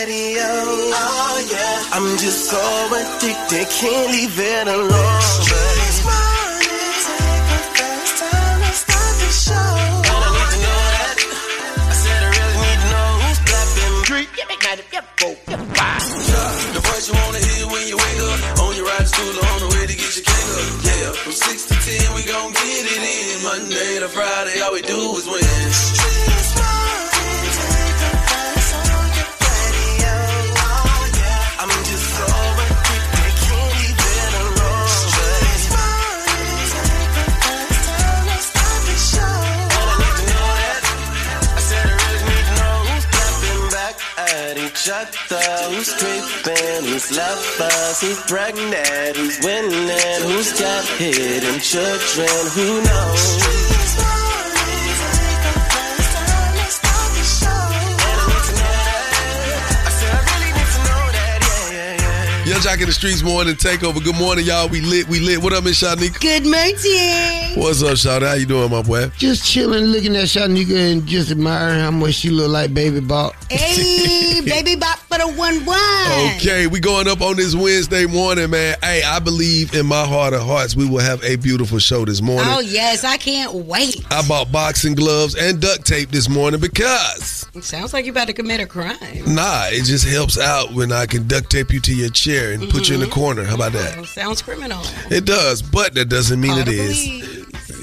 Radio. Oh yeah, I'm just so addicted, can't leave it alone. Morning, take time the show. I need to know that. I said I really need to know who's yeah, bye. The voice you wanna hear when you wake up, on your ride school on the way to get your. Yeah, from six to ten we gon' get it in. Monday to Friday, all we do is win. At each who's creeping, who's lovers, who's pregnant, who's winning, who's got hidden children, who knows? Yung Joc in the streets morning takeover. Good morning, y'all. We lit, we lit. What up, Miss Shanika? Good morning. What's up, Shawty? How you doing, my boy? Just chilling, looking at Shanika and just admiring how much she look like Baby Bop. Hey, baby bop for the one one. Okay, we going up on this Wednesday morning, man. Hey, I believe in my heart of hearts we will have a beautiful show this morning. Oh yes, I can't wait. I bought boxing gloves and duct tape this morning because It sounds like you're about to commit a crime. nah, it just helps out when I can duct tape you to your chair and put you in the mm-hmm. corner. How about that? Oh, sounds criminal. It does, but that doesn't mean it is. police.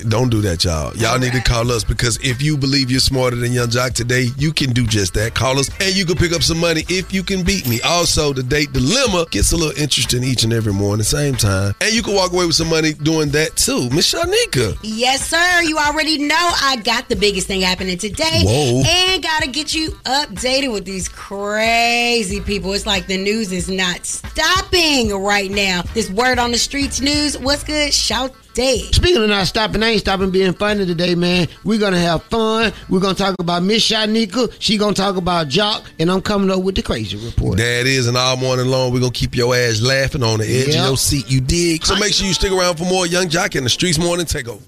Don't do that, y'all. Y'all need to call us because if you believe you're smarter than Yung Joc today, you can do just that. Call us and you can pick up some money if you can beat me. Also, the date dilemma gets a little interesting each and every morning, at the same time. And you can walk away with some money doing that too. Miss Shanika. Yes, sir. You already know I got the biggest thing happening today. Whoa. And gotta get you updated with these crazy people. It's like the news is not stopping right now. This word on the streets news. What's good? Shout day. Speaking of not stopping, I ain't stopping being funny today, man. We're gonna have fun. We're gonna talk about Miss Shanika. She gonna talk about Joc, and I'm coming up with the crazy report. That is, and all morning long, we're going to keep your ass laughing on the edge Yep. of your seat. You dig? So make sure you stick around for more Yung Joc in the Streetz Morning Takeover.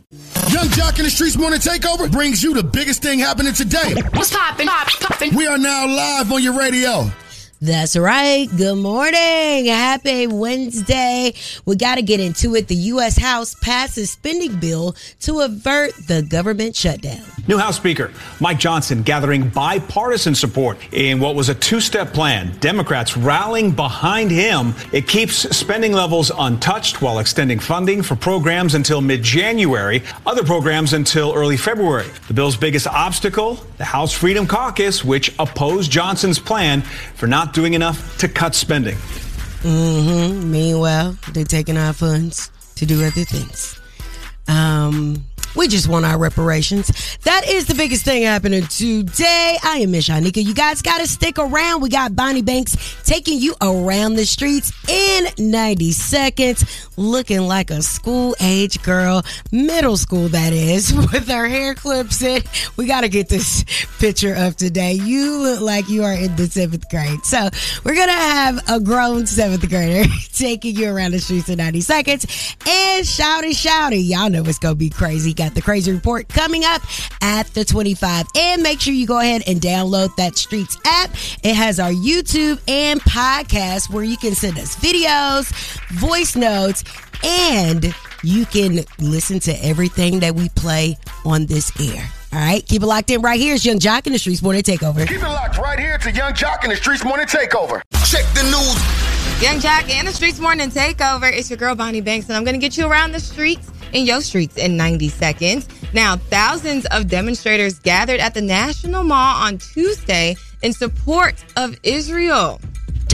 Yung Joc in the Streetz Morning Takeover brings you the biggest thing happening today. What's poppin'? Pop, poppin'. We are now live on your radio. That's right. Good morning. Happy Wednesday. We got to get into it. The U.S. House passes spending bill to avert the government shutdown. New House Speaker Mike Johnson gathering bipartisan support in what was a two step plan. Democrats rallying behind him. It keeps spending levels untouched while extending funding for programs until mid January, other programs until early February. The bill's biggest obstacle the House Freedom Caucus, which opposed Johnson's plan for not doing enough to cut spending. Mm-hmm. Meanwhile, they're taking our funds to do other things. Um, we just want our reparations. That is the biggest thing happening today. I am Miss Shanika. You guys got to stick around. We got Bonnie Banks taking you around the streets in 90 seconds, looking like a school age girl, middle school that is, with her hair clips in. We got to get this picture up today. You look like you are in the seventh grade. So we're going to have a grown seventh grader taking you around the streets in 90 seconds. And shouty, shouty. Y'all know it's going to be crazy. Got the crazy report coming up at the 25. And make sure you go ahead and download that Streets app. It has our YouTube and podcast where you can send us videos, voice notes, and you can listen to everything that we play on this air. All right, keep it locked in right here. It's Yung Joc in the Streetz Morning Takeover. Keep it locked right here to Yung Joc in the Streetz Morning Takeover. Check the news. Yung Joc and the Streetz Morning Takeover. It's your girl Bonnie Banks, and I'm going to get you around the streets in your streets in 90 seconds. Now, thousands of demonstrators gathered at the National Mall on Tuesday in support of Israel.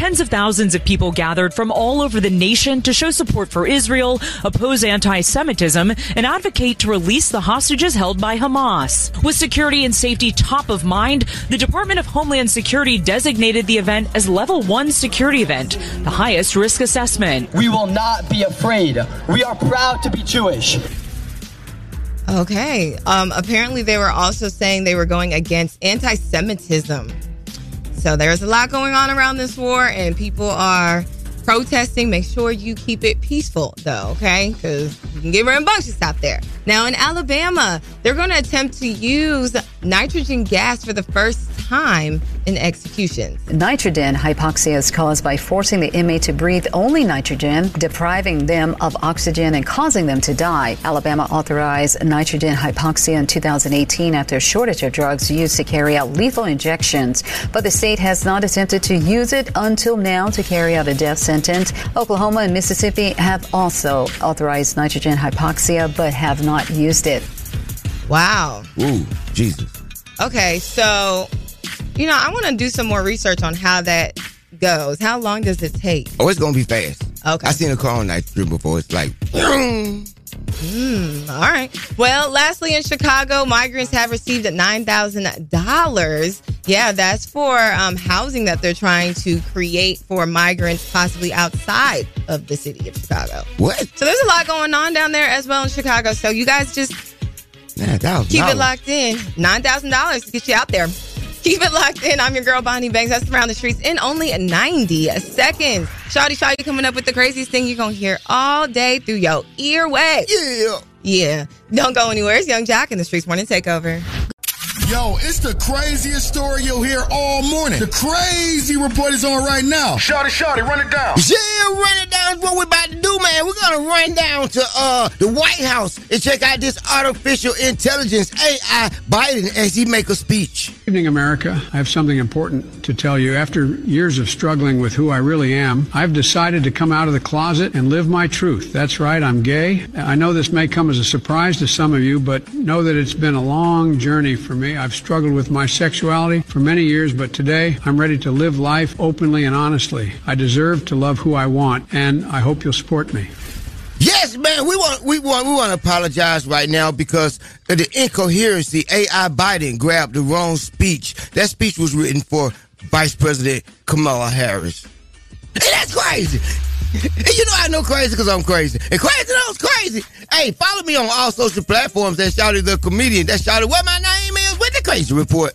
Tens of thousands of people gathered from all over the nation to show support for Israel, oppose anti Semitism, and advocate to release the hostages held by Hamas. With security and safety top of mind, the Department of Homeland Security designated the event as Level 1 security event, the highest risk assessment. We will not be afraid. We are proud to be Jewish. Okay. Um, apparently, they were also saying they were going against anti Semitism. So there's a lot going on around this war, and people are protesting. Make sure you keep it peaceful, though, okay? Because you can get rambunctious out there. Now, in Alabama, they're going to attempt to use nitrogen gas for the first time in executions. Nitrogen hypoxia is caused by forcing the inmate to breathe only nitrogen, depriving them of oxygen and causing them to die. Alabama authorized nitrogen hypoxia in 2018 after a shortage of drugs used to carry out lethal injections, but the state has not attempted to use it until now to carry out a death sentence. Oklahoma and Mississippi have also authorized nitrogen hypoxia but have not used it. Wow. Ooh, Jesus. Okay, so, you know, I want to do some more research on how that goes. How long does it take? Oh, it's gonna be fast. Okay. I seen a car on nitrogen before. It's like, Hmm, all right. Well, lastly, in Chicago, migrants have received $9,000. Yeah, that's for um, housing that they're trying to create for migrants possibly outside of the city of Chicago. what? So there's a lot going on down there as well in Chicago. So you guys just Nah, that keep it locked in. $9,000 to get you out there. Keep it locked in. I'm your girl, Bonnie Banks. That's around the streets in only 90 seconds. Shawty Shawty coming up with the craziest thing you're going to hear all day through your earway. Yeah. Yeah. Don't go anywhere. It's Yung Joc in the Streetz Morning Takeover. Yo, it's the craziest story you'll hear all morning. The crazy report is on right now. Shotty, shotty, run it down. Yeah, run it down. Is what we're about to do, man. We're gonna run down to uh the White House and check out this artificial intelligence AI Biden as he make a speech. Good Evening, America. I have something important to tell you. After years of struggling with who I really am, I've decided to come out of the closet and live my truth. That's right, I'm gay. I know this may come as a surprise to some of you, but know that it's been a long journey for me. I've struggled with my sexuality for many years, but today I'm ready to live life openly and honestly. I deserve to love who I want, and I hope you'll support me. Yes, man. We want we want we want to apologize right now because of the incoherency. AI Biden grabbed the wrong speech. That speech was written for Vice President Kamala Harris. And that's crazy. And you know I know crazy because I'm crazy. And crazy knows crazy. Hey, follow me on all social platforms. That's Shawty the comedian. That's Shawty what my name is with the crazy report.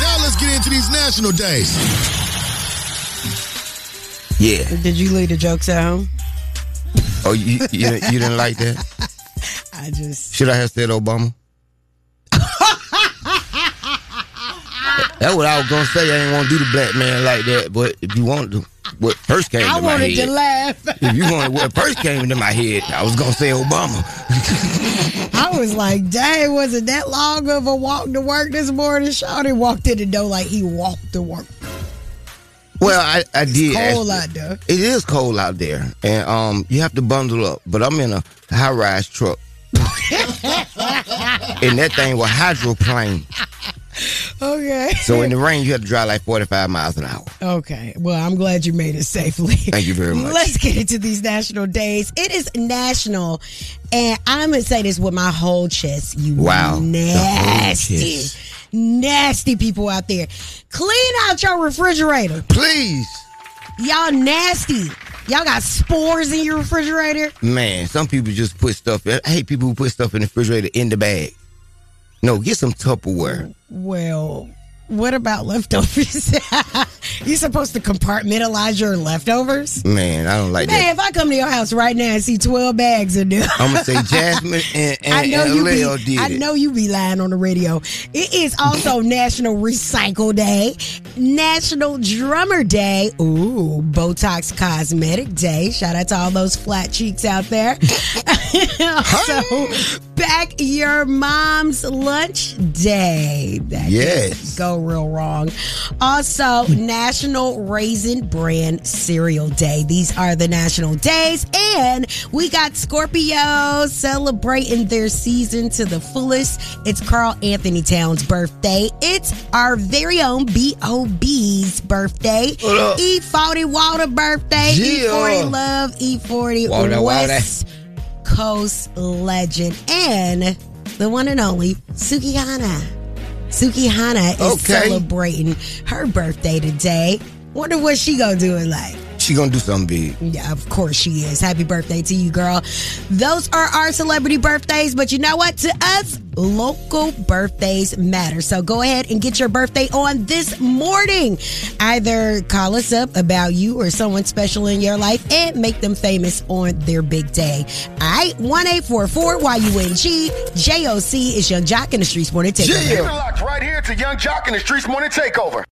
Now let's get into these national days. Yeah. Did you leave the jokes at home? Oh, you you, didn't- you didn't like that? I just. Should I have said Obama? That's what I was gonna say. I ain't want to do the black man like that, but if you want to, what first came I to my head. I wanted to laugh. If you want what first came into my head, I was gonna say Obama. I was like, dang, was it that long of a walk to work this morning? Shawty walked in the door like he walked to work. Well, I, I did. cold out there. It is cold out there, and um, you have to bundle up. But I'm in a high rise truck, and that thing was hydroplane. Okay. So in the rain, you have to drive like 45 miles an hour. Okay. Well, I'm glad you made it safely. Thank you very much. Let's get into these national days. It is national, and I'm gonna say this with my whole chest. You Wow. Nasty, nasty people out there. Clean out your refrigerator, please. Y'all nasty. Y'all got spores in your refrigerator. Man, some people just put stuff. I hate people who put stuff in the refrigerator in the bag. No, get some Tupperware. Well, What about leftovers? You're supposed to compartmentalize your leftovers? Man, I don't like Man, that. if I come to your house right now and see 12 bags in there. I'm gonna say Jasmine and, and, I know and you be, did I it. know you be lying on the radio. It is also National Recycle Day, National Drummer Day, ooh, Botox Cosmetic Day. Shout out to all those flat cheeks out there. so, back your mom's lunch day. That Yes. go real wrong. Also, National Raisin Bran Cereal Day. These are the national days, and we got Scorpios celebrating their season to the fullest. It's Karl-Anthony Town's birthday. It's our very own B.O.B.'s birthday. What up? E40 Walter birthday. Yeah. E40 Love, E40 Walter, Walter. West Coast legend, and the one and only Sukihana. Sukihana is Okay. celebrating her birthday today. Wonder what she gonna do in life. She gonna do something big. Yeah, of course she is. Happy birthday to you, girl. Those are our celebrity birthdays, but you know what? To us, local birthdays matter. So go ahead and get your birthday on this morning. Either call us up about you or someone special in your life and make them famous on their big day. All right, 1844 YUNG JOC is Yung Joc in the Streetz Morning Takeover. Keep it locked right here to Yung Joc in the Streetz Morning Takeover.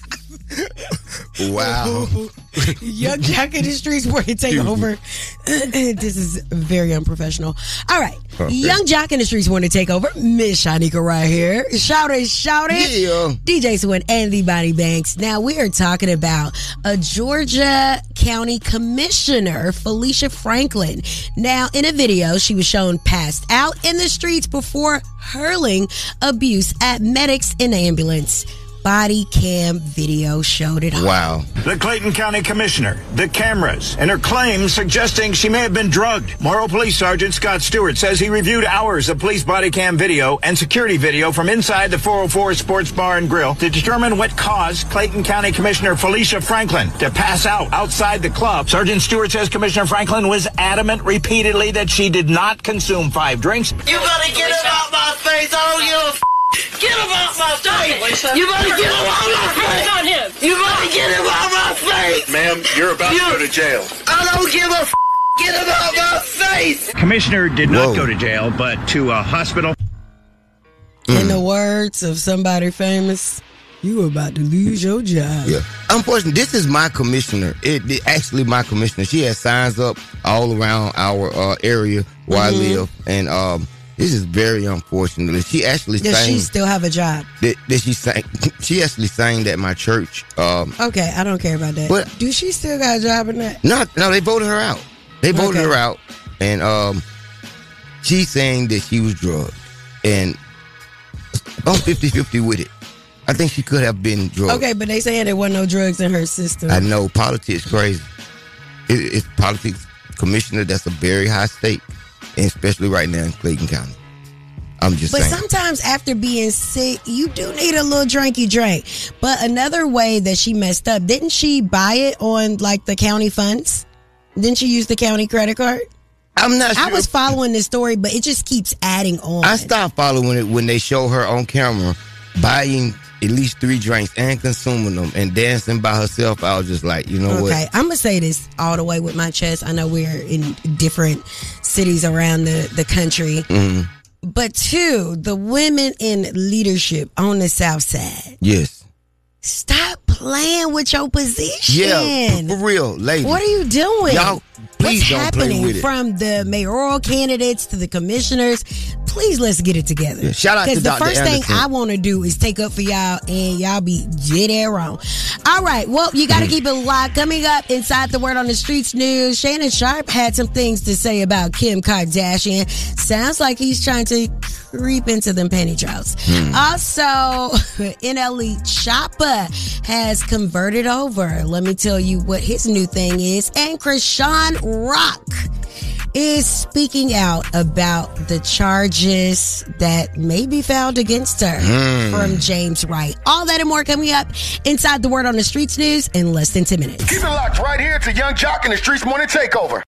Wow. Yung Joc in the streets where you take over. this is very unprofessional. All right. Oh, okay. Yung Joc in the streets want to take over. Miss Shanika right here. Shout it, shout it. Yeah. DJ Swin and the Bonnie Banks. Now we are talking about a Georgia County Commissioner, Felicia Franklin. Now, in a video, she was shown passed out in the streets before hurling abuse at medics in ambulance. Body cam video showed it all. Wow. The Clayton County Commissioner, the cameras, and her claims suggesting she may have been drugged. Morrow Police Sergeant Scott Stewart says he reviewed hours of police body cam video and security video from inside the 404 Sports Bar and Grill to determine what caused Clayton County Commissioner Felicia Franklin to pass out outside the club. Sergeant Stewart says Commissioner Franklin was adamant repeatedly that she did not consume five drinks. You better get him out my face. I don't give a f- Get him out my face. You better get him out my face. on him. You better get him out my face. Ma'am, you're about to go to jail. I don't give a f- Get him out my face. Commissioner did not Whoa. go to jail, but to a hospital. In the words of somebody famous, you about to lose your job. Yeah. Unfortunately, this is my commissioner. It, it actually my commissioner. She has signs up all around our uh, area where I Mhm. live, and um, this is very unfortunate. She actually Does sang she still have a job? Did, that she sang. She actually sang at my church. Um, Okay, I don't care about that. But Do she still got a job in that? No, no, they voted her out. They voted Okay. her out, and um, she's saying that she was drugged, and I'm 50-50 with it. I think she could have been drugged. Okay, but they saying there wasn't no drugs in her system. I know politics crazy. It, it's politics commissioner. That's a very high stake, especially right now in Clayton County. I'm just But saying. sometimes after being sick, you do need a little drinky drink. But another way that she messed up, didn't she buy it on like the county funds? Didn't she use the county credit card? I'm not sure. I was following this story, but it just keeps adding on. I stopped following it when they show her on camera buying at least three drinks and consuming them and dancing by herself. I was just like, you know Okay, what? Okay, I'm gonna say this all the way with my chest. I know we're in different cities around the, the country, Mhm. but two, the women in leadership on the South Side, Yes. stop playing with your position. Yeah, for real, ladies. What are you doing? Y'all, please What's happening with it. from the mayoral candidates to the commissioners? Please let's get it together. Yeah, shout out to the Dr. first thing I want to do is take up for y'all, and y'all be dead air wrong. All right, well, you got to keep it locked. Coming up inside the Word on the Streets news, Shannon Sharpe had some things to say about Kim Kardashian. Sounds like he's trying to creep into them penny trouts. Hmm. Also, NLE Choppa has converted over. Let me tell you what his new thing is. And Chrisean Rock is speaking out about the charges that may be found against her Hmm. from James Wright. All that and more coming up inside the Word on the Streets news in less than 10 minutes. Keep it locked right here to Yung Joc in the Streetz Morning Takeover.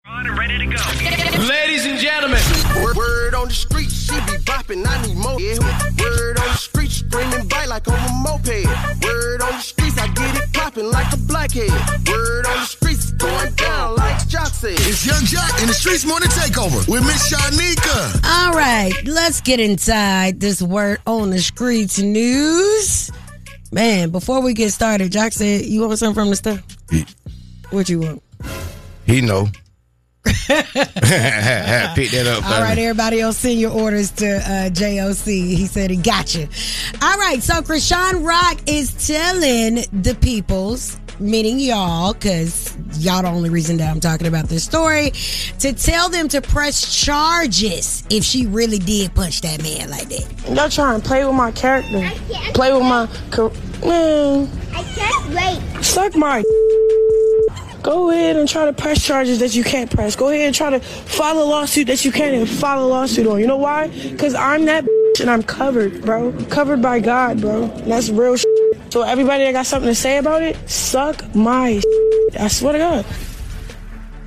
Ladies and gentlemen, word, word on the street, she be bopping, I need more. Yeah, word on the street, screaming like on a moped. Word on the streets, I get it poppin' like a blackhead. Word on the streets, it's going down like Joc said. It's Yung Joc in the Streetz Morning Takeover with Miss Shanika. All right, let's get inside this word on the streets news. Man, before we get started, Joc said, You want something from the stuff? What you want? He know. Pick that up. All right, everybody else, send your orders to uh, JOC. He said he got you. All right, so Chrisean Rock is telling the peoples, meaning y'all, because y'all the only reason that I'm talking about this story, to tell them to press charges if she really did punch that man like that. Y'all trying to play with my character. Play with my. car- Man. I can't wait. Suck my. Go ahead and try to press charges that you can't press. Go ahead and try to file a lawsuit that you can't even file a lawsuit on. You know why? Because I'm that and I'm covered, bro. Covered by God, bro. That's real So everybody that got something to say about it, suck my I swear to God.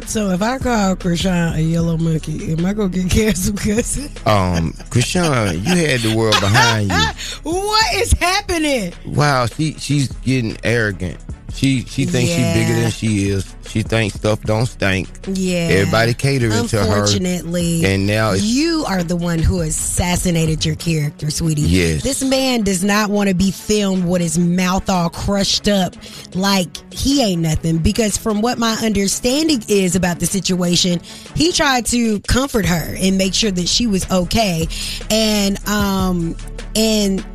So if I call Chrisean a yellow monkey, am I going to get canceled? Cause Um, Chrisean, you had the world behind you. what is happening? Wow, she she's getting arrogant. She she thinks Yeah. she's bigger than she is. She thinks stuff don't stink. Yeah. Everybody catering to her. Unfortunately, And now you are the one who assassinated your character, sweetie. Yes. This man does not want to be filmed with his mouth all crushed up like he ain't nothing. Because from what my understanding is about the situation, he tried to comfort her and make sure that she was okay. And um and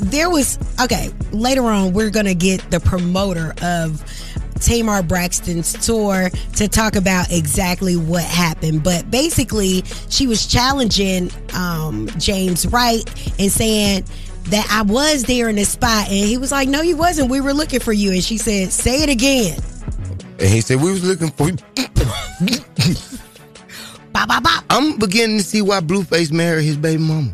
there was okay later on we're gonna get the promoter of Tamar Braxton's tour to talk about exactly what happened. But basically, she was challenging um, James Wright and saying that I was there in the spot. And he was like, No, you wasn't. We were looking for you. And she said, Say it again. and he said we was looking for you. Bop, bop, bop. I'm beginning to see why Blueface married his baby mama.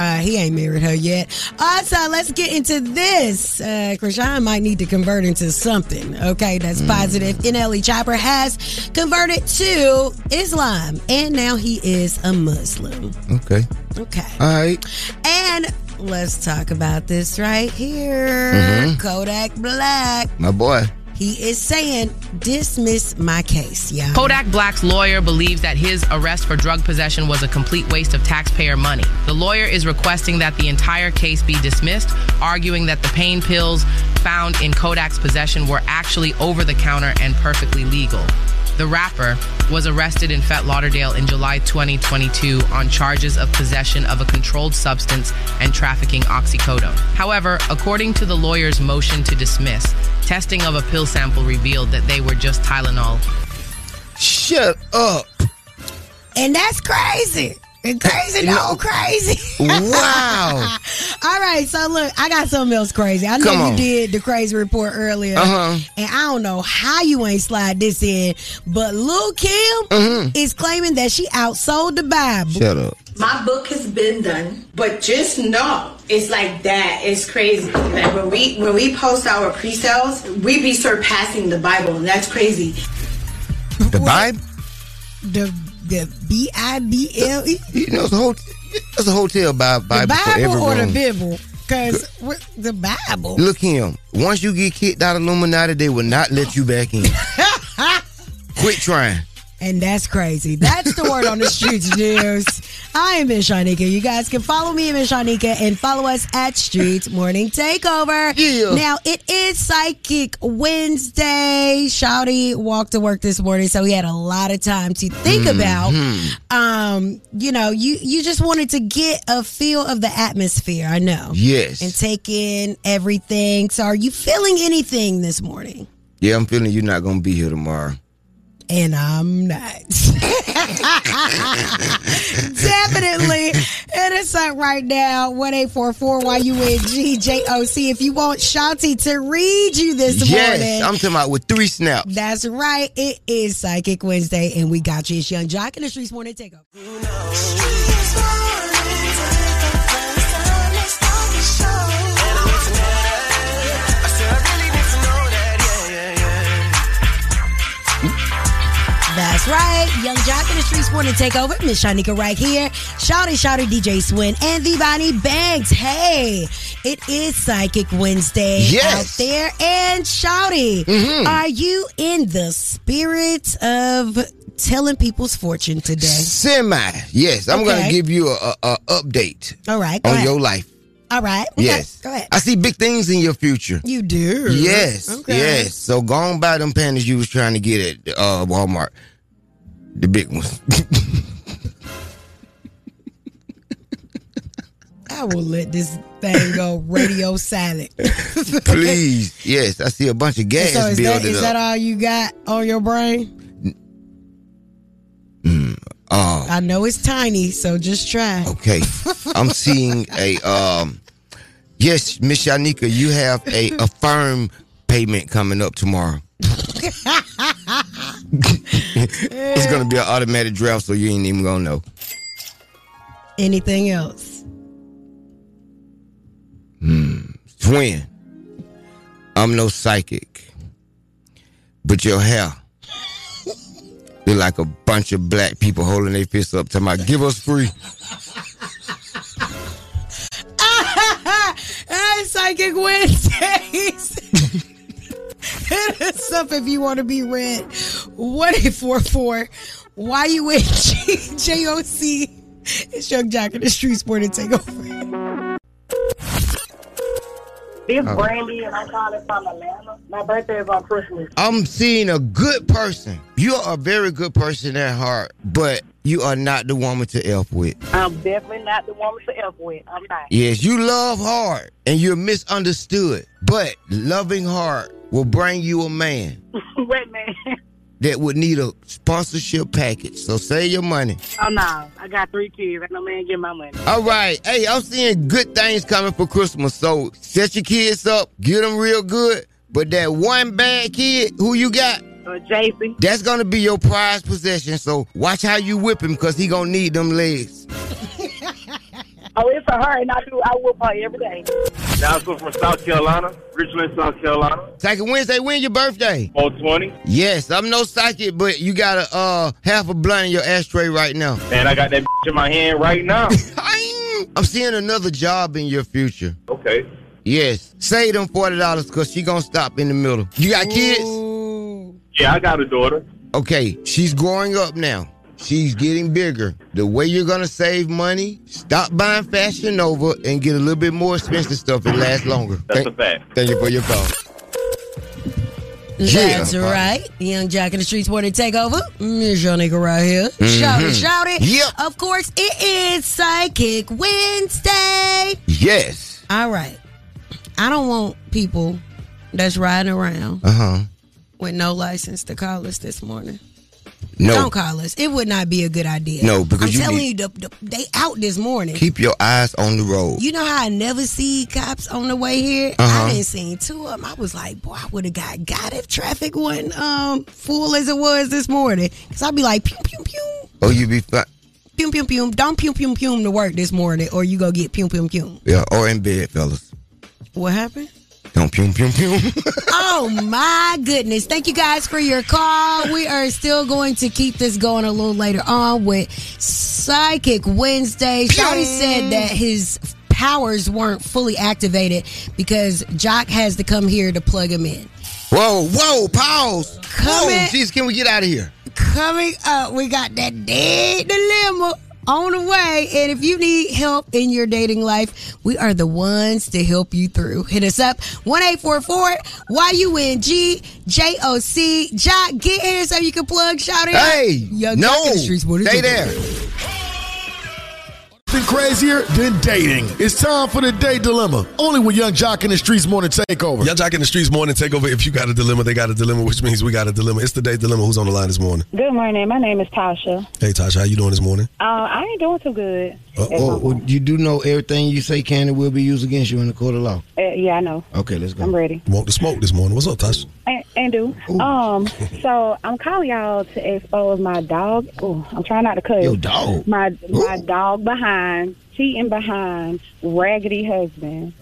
Uh, he ain't married her yet. Also, let's get into this. Uh, Chrisean might need to convert into something. Okay, that's positive. NLE Choppa has converted to Islam, and now he is a Muslim. Okay. Okay. All right. And let's talk about this right here. Mhm. Kodak Black. My boy. He is saying, dismiss my case, yeah. Kodak Black's lawyer believes that his arrest for drug possession was a complete waste of taxpayer money. The lawyer is requesting that the entire case be dismissed, arguing that the pain pills found in Kodak's possession were actually over the counter and perfectly legal. The rapper was arrested in Fort Lauderdale in July 2022 on charges of possession of a controlled substance and trafficking oxycodone. However, according to the lawyer's motion to dismiss, testing of a pill sample revealed that they were just Tylenol. Shut up. And that's crazy. And crazy, no, crazy. Wow. All right, so look, I got something else crazy. I know Come you on. did the crazy report earlier, Uh-huh. and I don't know how you ain't slide this in, but Lil Kim is claiming that she outsold the Bible. Shut up. My book has been done, but just know it's like that. It's crazy. Like when we when we post our pre-sales, we be surpassing the Bible, and that's crazy. The Bible? The the B I B L E. You know, it's a hotel. It's a hotel Bible, The Bible or the. Bible? Because the Bible. Look him. Once you get kicked out of Illuminati, they will not let you back in. Quit trying. And that's crazy. That's the word on the streets news. I am Miss Shanika. You guys can follow me, Miss Shanika, and follow us at Streets Morning Takeover. Yeah. Now it is Psychic Wednesday. Shawty walked to work this morning, so he had a lot of time to think about. Um, you know, you you just wanted to get a feel of the atmosphere. I know. Yes. And take in everything. So, are you feeling anything this morning? Yeah, I'm feeling you're not gonna be here tomorrow. And I'm not. Definitely. Hit us up right now. 1844 YUNG If you want Shanti to read you this yes, morning. I'm talking about with three snaps. that's right. It is Psychic Wednesday, and we got you. It's Yung Joc in the Streetz Morning Takeover. That's That's right. Yung Joc in the Streetz Morning Takeover. Miss Shanika right here. Shawty, shouty, DJ Swin and the Bonnie Banks. Hey, it is Psychic Wednesday Yes. out there. And Shawty, Mhm. are you in the spirit of telling people's fortune today? Semi. Yes, I'm going to give you a, a, a update All right. On ahead. your life. All right. Okay, Yes. Go ahead. I see big things in your future. You do? Yes. Okay. Yes. So go on buy them panties you was trying to get at uh, Walmart. The big ones. I will let this thing go radio silent. Please. Yes. I see a bunch of gas so is that, building is up. that all you got on your brain? Oh. I know it's tiny, so just try. Okay. I'm seeing a um yes, Miss Shanika, you have a firm payment coming up tomorrow. it's gonna be an automatic draft, so you ain't even gonna know. Anything else? Hmm. Twin. I'm no psychic. But your hair. Look like a bunch of black people holding their fists up talking about give us free. hey, Psychic Wednesdays. Hit us up if you want to be read. 1844 Why you in JOC? It's Yung Joc in the Streetz Morning Takeover. This Oh. Brandy and I'm calling from Atlanta. My birthday is on Christmas. I'm seeing a good person. You are a very good person at heart, but you are not the woman to F with. I'm definitely not the woman to F with. I'm not. Yes, you love hard and you're misunderstood, but loving hard will bring you a man Wait, man. That would need a sponsorship package. So save your money. Oh, no. I got three kids. Ain't no man get my money. All right. Hey, I'm seeing good things coming for Christmas. So set your kids up, get them real good. But that one bad kid who you got, Uh, JC. that's gonna be your prized possession. So watch how you whip him, cause he gonna need them legs. Oh, it's for her, and I do. I whoop her every day. Johnson from South Carolina, Richland, South Carolina. Psychic Wednesday, when your birthday? 420. Yes, I'm no psychic, but you got a uh half a blunt in your ashtray right now. And I got that in my hand right now. I'm seeing another job in your future. Okay. Yes. Save them forty dollars because she gonna stop in the middle. You got kids? Yeah, I got a daughter. Okay, she's growing up now. She's getting bigger. The way you're gonna save money, stop buying Fashion Nova and get a little bit more expensive stuff. It lasts longer. That's thank, a fact. Thank you for your call. That's Yeah. right. Yung Joc in the Streets wanted to take over. Miss your nigga right here. Shout it, shout it. Yep. Of course, it is Psychic Wednesday. Yes. All right. I don't want people that's riding around Uh huh. with no license to call us this morning. No. Don't call us. It would not be a good idea. No, because I'm you telling need- you, the, the, they out this morning. Keep your eyes on the road. You know how I never see cops on the way here? Uh-huh. I didn't see two of them. I was like, boy, I would have got got if traffic wasn't um, full as it was this morning. Because I'd be like, pew, pew, pew, oh, you be fine. pew, pew, pew. Don't pew, pew, pew to work this morning or you go get pew, pew, pew. Yeah, or in bed, fellas. What happened? Oh my goodness. Thank you guys for your call. We are still going to keep this going a little later on with Psychic Wednesday. Shawty said that his powers weren't fully activated because Joc has to come here to plug him in. Whoa, whoa, pause. Coming- Whoa, jeez, can we get out of here? Coming up, we got that dead dilemma on the way. And if you need help in your dating life, we are the ones to help you through. Hit us up 1 844 Y-U-N-G J O C. Joc, get here so you can plug shout it. Hey, Young no, Jock in streets. What is stay there. Been crazier than dating. It's time for the date dilemma. Only with Yung Joc in the Streetz Morning Takeover. Yung Joc in the Streets morning takeover. If you got a dilemma, they got a dilemma, which means we got a dilemma. It's the day dilemma. Who's on the line this morning? Good morning. My name is Tasha. Hey, Tasha, how you doing this morning? Uh, I ain't doing too good. Oh, oh, you do know everything you say can and will be used against you in the court of law. Uh, yeah, I know. Okay, let's go. I'm ready. Want the smoke this morning? What's up, Tasha? And, and do. Um, so I'm calling y'all to expose my dog. Oh, I'm trying not to cut. Your dog? My my dog behind cheating behind raggedy husband.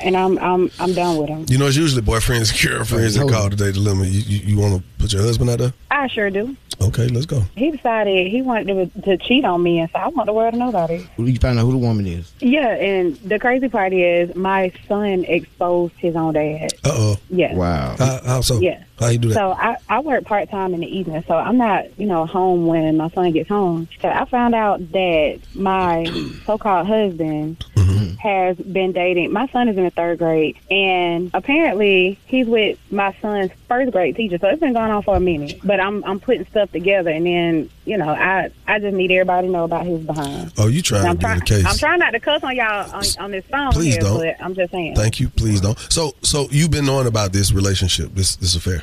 And I'm I'm I'm done with him. You know, it's usually boyfriends, and girlfriends that call today dilemma. You, you, you want to put your husband out there? I sure do. Okay, let's go. He decided he wanted to, to cheat on me, and so I want the world to know about it. You find out who the woman is. Yeah, and the crazy part is my son exposed his own dad. Uh oh. Yeah. Wow. How, how so? Yeah. How you do that? So I, I work part time in the evening, so I'm not, you know, home when my son gets home. So I found out that my so called husband Mm-hmm. has been dating. My son is in the third grade, and apparently he's with my son's first grade teacher. So it's been going on for a minute. But I'm I'm putting stuff together, and then you know I I just need everybody to know about his behind. oh, you trying to I'm get a case? I'm trying not to cuss on y'all on, on this phone Please here, don't. but I'm just saying Thank you. Please don't. So, so you've been knowing about this relationship, this this affair.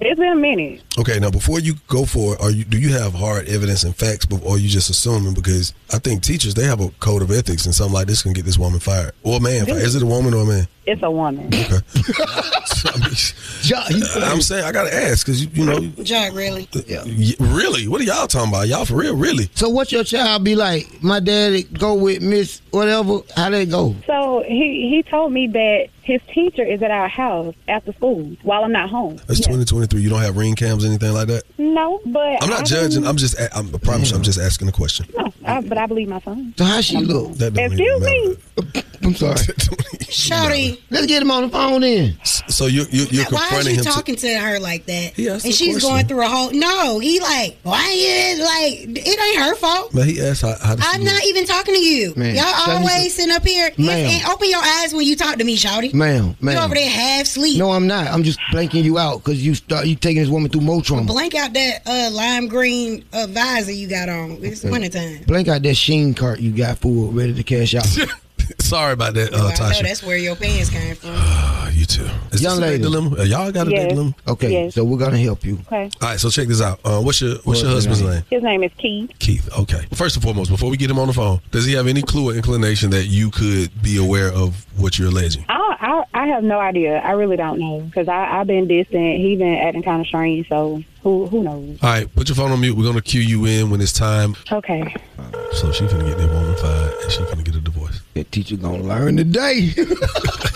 it's been a minute. Okay, now before you go for it, are you do you have hard evidence and facts, bef- or are you just assuming? Because I think teachers they have a code of ethics, and something like this can get this woman fired or a man. Fired. Is it a woman or a man? It's a woman. I'm saying I gotta ask because you, you know, John, really? y- really, what are y'all talking about? Y'all for real, really? So what your child be like? My daddy go with Miss whatever. How they go? So he he told me that his teacher is at our house after school while I'm not home. It's 2023. You don't have ring cams, anything like that. No, but I'm not I judging. I'm just. a- I'm, I promise. you, I'm just asking a question. No, I, but I believe my son. So how she look? That don't Excuse me. I'm sorry. Shawty. Let's get him on the phone then. So you're you're, you're Why is confronting you him. to- talking to, her like that? He asked and she's question. going through a whole. No, he like, why is like it ain't her fault. But he asked how, how does I'm look? not even talking to you. Man, Y'all Shawty, always sitting up here and, Ma'am. and open your eyes when you talk to me, Shawty. Ma'am, ma'am. You over there half sleep. No, I'm not. I'm just blanking you out because you start you taking this woman through more trauma. Blank out that uh, lime green uh, visor you got on. It's wintertime. Blank out that sheen cart you got full, ready to cash out. Sorry about that, Well, uh, I know Tasha. that's where your pants came from. Uh, you too. Is Young this a date lady. dilemma? Uh, y'all got a date Yes. dilemma? Okay, Yes. so we're gonna help you. Okay. All right, so check this out. Uh, what's your what's your What's his husband's name? name? His name is Keith. Keith. Okay. First and foremost, before we get him on the phone, does he have any clue or inclination that you could be aware of what you're alleging? I, I I have no idea. I really don't know because I I've been distant. He's been acting kind of strange. So who who knows? All right, put your phone on mute. We're gonna cue you in when it's time. Okay. So she finna get that woman fired, and she finna get a divorce. That teacher gonna learn today.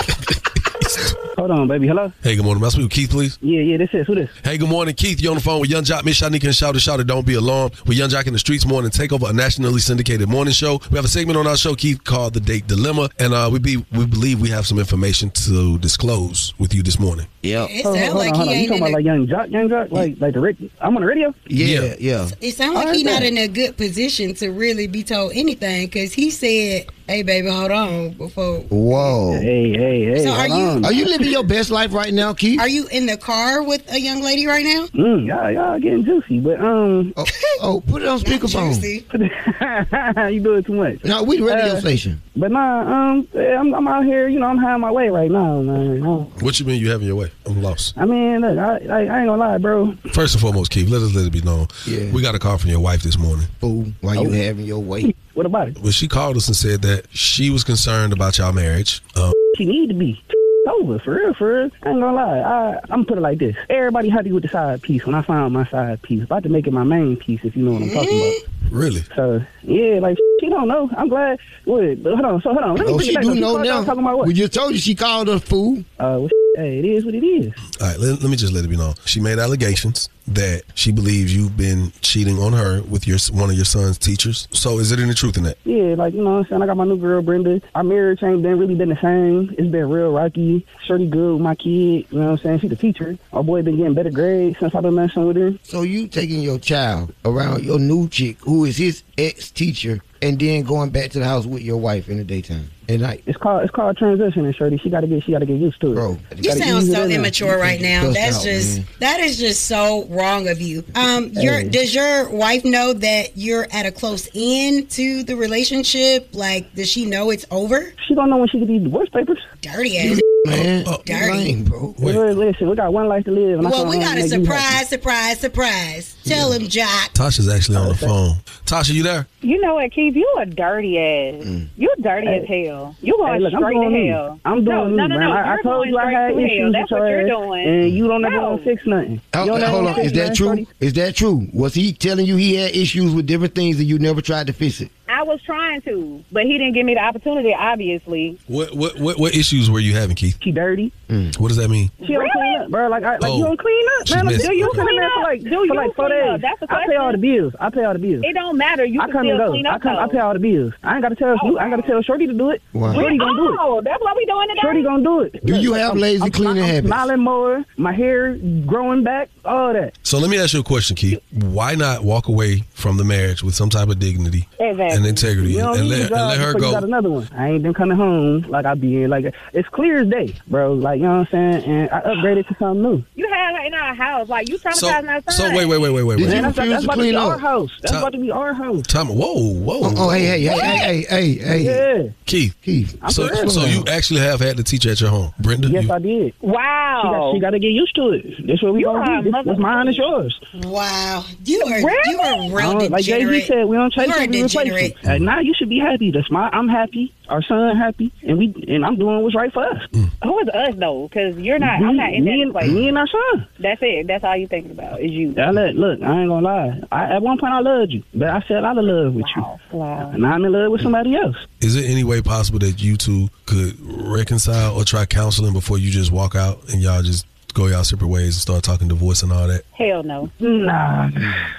Hold on, baby. Hello? Hey, good morning. May I speak with Keith, please? Yeah, yeah, this is. Who this? Hey, good morning, Keith. You on the phone with Yung Joc, Miss Shanika, and Shout It, Shout It, Don't Be Alarmed. With Yung Joc in the Streetz Morning Takeover, a nationally syndicated morning show. We have a segment on our show, Keith, called The Date Dilemma, and uh, we be we believe we have some information to disclose with you this morning. Yeah. It Hold on, sounds hold like on, he on. You ain't talking about like Yung Joc, Yung Joc? Like, like the radio? I'm on the radio? Yeah, yeah. It sounds like All right, he's not in a good position to really be told anything because he said, "Hey, baby, hold on." Before, Whoa. Hey, hey, hey. So are hold you- on. Are you living your best life right now, Keith? are you in the car with a young lady right now? Mm, y'all, y'all getting juicy, but um, Oh, oh, put it on speakerphone. Juicy. you doing too much. No, we the radio Uh, station. But nah, um, I'm, I'm out here. You know, I'm having my way right now, man. What you mean you having your way? I'm lost. I mean, look, I, I, I ain't gonna lie, bro. First and foremost, Keith, let us let it be known. Yeah. We got a call from your wife this morning. Fool, why you having your way? What about it? Well, she called us and said that she was concerned about y'all marriage. Um, She need to be over for real, for real. I ain't gonna lie. I, I'm gonna put it like this: everybody happy with the side piece. When I found my side piece, about to make it my main piece, if you know what I'm talking about. really? So yeah, like she don't know. I'm glad. Wait, but hold on. So hold on. Let me Oh, she do know now. Talking about what? We just told you she called us fool. Uh, well, hey, it is what it is. All right, let, let me just let it be known. She made allegations that she believes you've been cheating on her with your one of your son's teachers. So, is there any truth in that? Yeah, like you know what I'm saying. I got my new girl Brenda. Our marriage ain't been really been the same. It's been real rocky. Shorty good with my kid. You know what I'm saying. She's a teacher. My boy been getting better grades since I've been messing with her. So you taking your child around your new chick, who is his ex teacher, and then going back to the house with your wife in the daytime at night, It's called it's called transitioning, Shorty. She gotta get she gotta get used to it. bro. You sound so immature right now. That's out, just man. that is just so wrong of you. Um, your Hey. does your wife know that you're at a close end to the relationship? Like, does she know it's over? She don't know when she get these divorce papers. Dirty ass. Man, Oh, Dirty. lame, bro. Wait. Listen, we got one life to live. And I Well, can't we got a make you happy. surprise, surprise, surprise. Tell him, Joc. Tasha's actually on the phone. Tasha, you there? You know what, Keith? You a dirty ass. Mm. You dirty as hell. You going Hey, look, I'm straight doing to me. hell. I'm doing no, me, no, no, man. no. I, I told going you I straight had to hell. That's what you're doing. and you don't ever No. want to fix nothing. Oh, You don't ever hold on, is that nothing, true? Is that true? Was he telling you he had issues with different things and you never tried to fix it? I was trying to, but he didn't give me the opportunity. Obviously, What what what, what issues were you having, Keith? She dirty. Mm. What does that mean? She don't clean up, bro. Like, I, like Oh. you don't clean up, man. Like, do you Okay. clean up for like, Do for you like four clean days? up? That's the question. I pay all the bills. I pay all the bills. it don't matter. You I can come still and go. clean I up. come. I pay all the bills. I ain't got to tell. Oh, you. I ain't got to tell Shorty to do it. Wow. Shorty gonna do it. Oh, that's what we doing today. Shorty gonna do it. Do you have lazy I'm, cleaning I'm habits? Smiling more. My hair growing back. All that. So let me ask you a question, Keith. Why not walk away from the marriage with some type of dignity Exactly. and integrity You don't and let, and let her before You got go? another one. I ain't been coming home like I be in. Like it's clear as day, bro. Like you know what I'm saying. And I upgraded to something new. You have her in our house, like you So, traumatizing our son. so wait, wait, wait, wait, wait, Did wait. you Man, that's, refuse that's to about to be clean our house. That's Tom- about to be our house. Time. Whoa, whoa. Oh, oh, hey, hey, hey, hey, hey, hey, hey. Yeah. Keith. Keith. I'm So, for so you actually have had to teach at your home, Brenda? Yes, you- I did. She got, Wow. she got to get used to it. That's what we You gonna are do. This, this mine is yours. Wow, you are Really? you are real don't- like Jay Z degenerate. said, we don't chase You're it, degenerate. it. And now you should be happy. That's my. I'm happy. Our son happy, and we and I'm doing what's right for us. Mm. Who is us though? Because you're not. I'm not in me that and, place. me and our son. That's it. That's all you thinking about is you. I let, look, I ain't gonna lie. I, at one point, I loved you, but I fell out of love with you. Wow. And now I'm in love with somebody else. Is it any way possible that you two could reconcile or try counseling before you just walk out and y'all just go y'all separate ways and start talking divorce and all that? Hell no. Nah,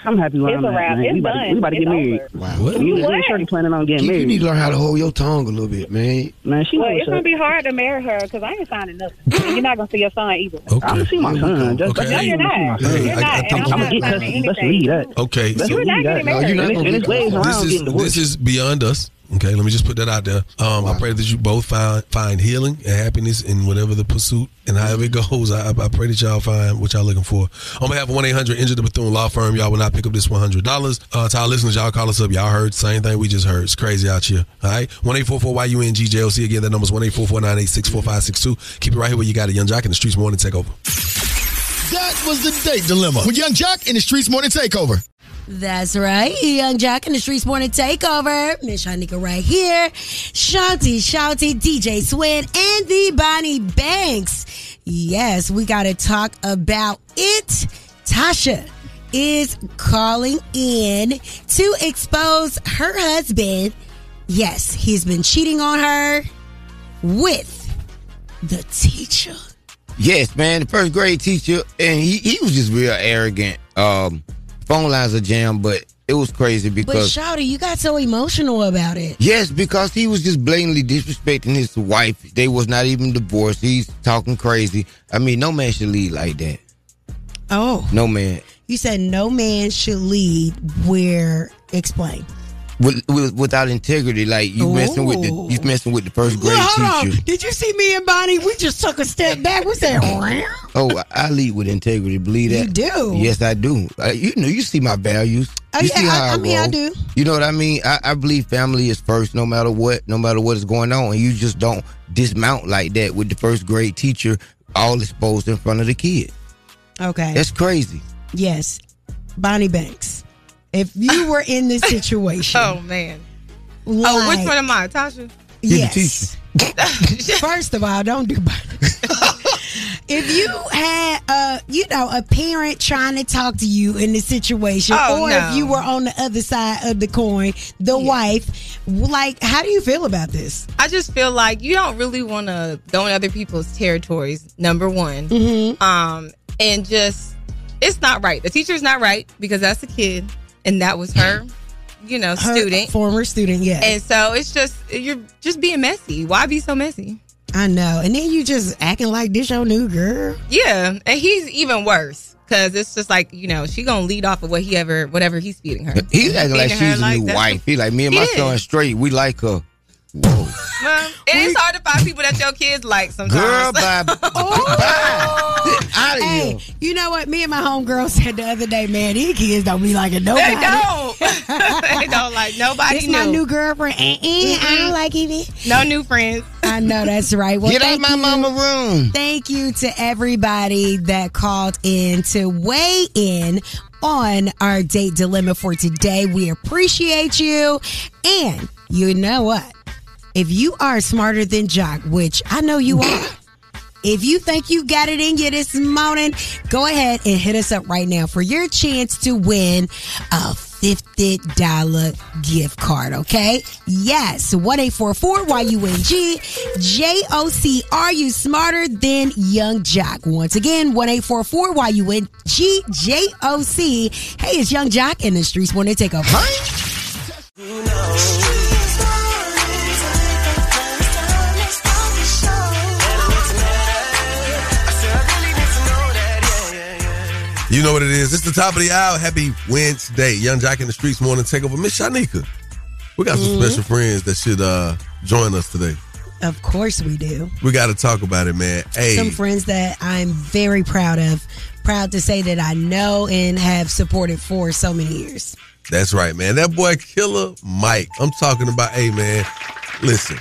I'm happy where It's I'm a at. wrap. man. We about, to, done. we about to get It's married. over. Wow. What? Me and What? Shorty planning on getting Keith, you married. need to learn how to hold your tongue a little bit, man. Man, she Well, it's gonna be hard to marry her because I ain't signing nothing. You're not gonna see your son either. Okay. I'm gonna see my son. Just, Okay. No, you're not. Hey, you're I- not. I and I'm I'm not gonna get signing custody. Let's anything. leave that. Okay. Let's so You're not getting married. No, you're not gonna get it's ways custody. around this is this is beyond us. Okay, let me just put that out there. Um, I pray that you both find find healing and happiness in whatever the pursuit and however it goes. I, I pray that y'all find what y'all looking for. On behalf of one eight hundred Injured the Bethune Law Firm, y'all will not pick up this one hundred dollars. Uh, to our listeners, y'all call us up. Y'all heard same thing we just heard. It's crazy out here. All right, one eight four four Y U N G J O C again. That number's one eight four four nine eight six four five six two. Keep it right here where you got it. Yung Joc in the Streetz Morning Takeover. That was the date dilemma with Yung Joc in the Streetz Morning Takeover. That's right. Yung Joc in the Streetz Morning Takeover. Miss Shanika right here. Shawty, Shawty, DJ Swin, and the Bonnie Banks. Yes, we got to talk about it. Tasha is calling in to expose her husband. Yes, he's been cheating on her with the teacher. Yes, man, the first grade teacher, and he, he was just real arrogant. Um, phone lines are jammed, but it was crazy because. But Shawty, you got so emotional about it. yes, because he was just blatantly disrespecting his wife. They was not even divorced. He's talking crazy. I mean, no man should lead like that. Oh. No man. You said no man should lead where explain. With, with, without integrity, like you messing with the you messing with the first grade hold teacher. on. Did you see me and Bonnie? We just took a step back. We said, Oh, I lead with integrity. Believe that. You do? Yes, I do. Uh, you know, you see my values. Oh, you yeah, see how I- I, I mean, I do. You know what I mean? I, I believe family is first, no matter what, no matter what is going on, and you just don't dismount like that with the first grade teacher all exposed in front of the kid. okay. That's crazy. yes, Bonnie Banks. If you were in this situation, Oh man. oh, which one am I, Tasha? Yes. First of all, don't do Bonnie. if you had, uh, you know, a parent trying to talk to you in this situation, Oh, or no. if you were on the other side of the coin, the wife, like, how do you feel about this? I just feel like you don't really want to go in other people's territories. Number one, Mm-hmm. um, and just it's not right. The teacher's not right because that's a kid, and that was her, you know, Her student, former student, yeah. and so it's just you're just being messy. Why be so messy? I know. And then you just acting like this your new girl. Yeah, and he's even worse because it's just like you know she gonna lead off of what he ever whatever he's feeding her. He's acting like she's a new wife. He like me and He my is. son straight. We like her. Well, it's hard to find people that your kids like sometimes. Girl, bye. Oh. Out of Hey, here. you know what? Me and my homegirl said the other day, man, these kids don't be liking nobody. They don't. they don't like nobody. This my new. new girlfriend. Eh, eh, I don't like it. No new friends. I know that's right. Well, Get out my you. mama room. Thank you to everybody that called in to weigh in on our date dilemma for today. We appreciate you. And you know what? If you are smarter than Joc, which I know you are, if you think you got it in you this morning, go ahead and hit us up right now for your chance to win a $50 gift card, okay? Yes, 1 844 YUNG JOC. Are you smarter than Yung Joc? Once again, 1 844 YUNG JOC. Hey, it's Yung Joc in the streets when they take a You know what it is. It's the top of the hour. Happy Wednesday. Yung Joc in the Streetz Morning Takeover. Miss Shanika. We got some Mhm. special friends that should uh join us today. Of course we do. We got to talk about it, man. Hey, Some friends that I'm very proud of. Proud to say that I know and have supported for so many years. that's right, man. That boy Killer Mike. I'm talking about, hey, man, listen.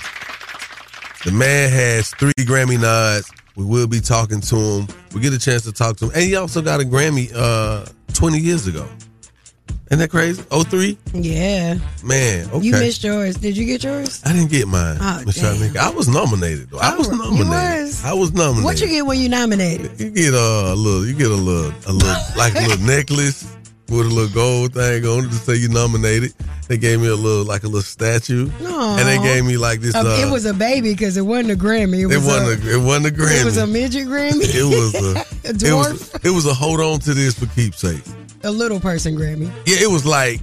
The man has three Grammy nods. We will be talking to him. We get a chance to talk to him. And he also got a Grammy uh 20 years ago. Isn't that crazy? 03? Yeah. Man, okay. You missed yours. Did you get yours? I didn't get mine. Oh, damn. I was nominated though. I was You nominated. was? I was nominated. What you get when you nominated? You get uh, a little, you get a little, a little, like a little necklace with a little gold thing on it to say you nominated. They gave me a little, like a little statue, Aw. and they gave me like this. Uh, it was a baby because it wasn't a Grammy. It it was wasn't, a, a, it wasn't a Grammy. It was a midget Grammy. It was a, a it dwarf. was, it was a hold on to this for keepsakes. a little person Grammy. Yeah, it was like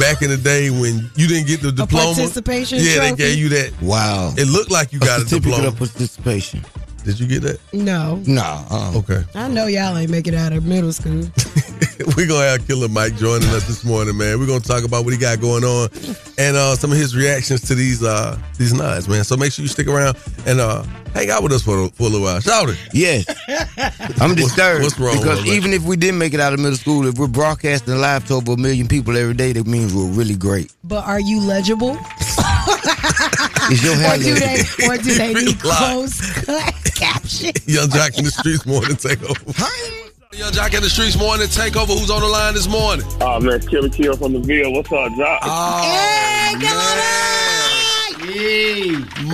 back in the day when you didn't get the diploma. participation Yeah, they gave you that. Wow. It looked like you got a certificate diploma. of participation. Did you get that? No. No. Uh, Okay. I know y'all ain't make it out of middle school. We're gonna have Killer Mike joining us this morning, man. We're gonna talk about what he got going on and uh, some of his reactions to these uh, these nods, man. So make sure you stick around and uh, hang out with us for, a- for a little while. Shout it. Yes. I'm disturbed what's wrong because even if we didn't make it out of middle school, if we're broadcasting live to over a million people every day, that means we're really great. But are you legible? Is your hair or do they legible? or do they need Live. closed caption? Yung Joc in the Streetz Morning Takeover. Yung Joc in the Streetz Morning Takeover. Who's on the line this morning? Oh man, it's Killer Kill from the Ville. What's up, Joc? Oh,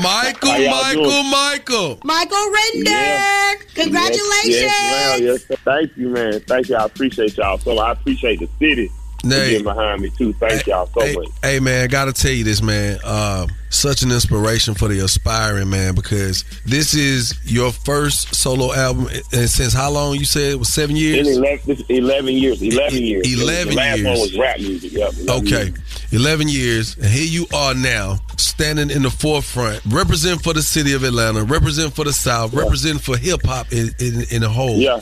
Michael, How y'all Michael, doing? Michael. Michael Render. Yeah. Congratulations. Yes, yes. Yes, sir. Thank you, man. Thank you. I appreciate y'all. So I appreciate the city Nay. getting behind me too. Thank y'all so Hey, much. hey, man, gotta tell you this, man. Uh, such an inspiration for the aspiring man because this is your first solo album, and since how long you said it was seven years? In 11, this is 11 years. 11 years. 11 the last years. one was rap music. Yep. 11 Okay, years. 11 years, and here you are now, standing in the forefront, represent for the city of Atlanta, represent for the South, represent for hip hop in, in, in a whole. Yeah.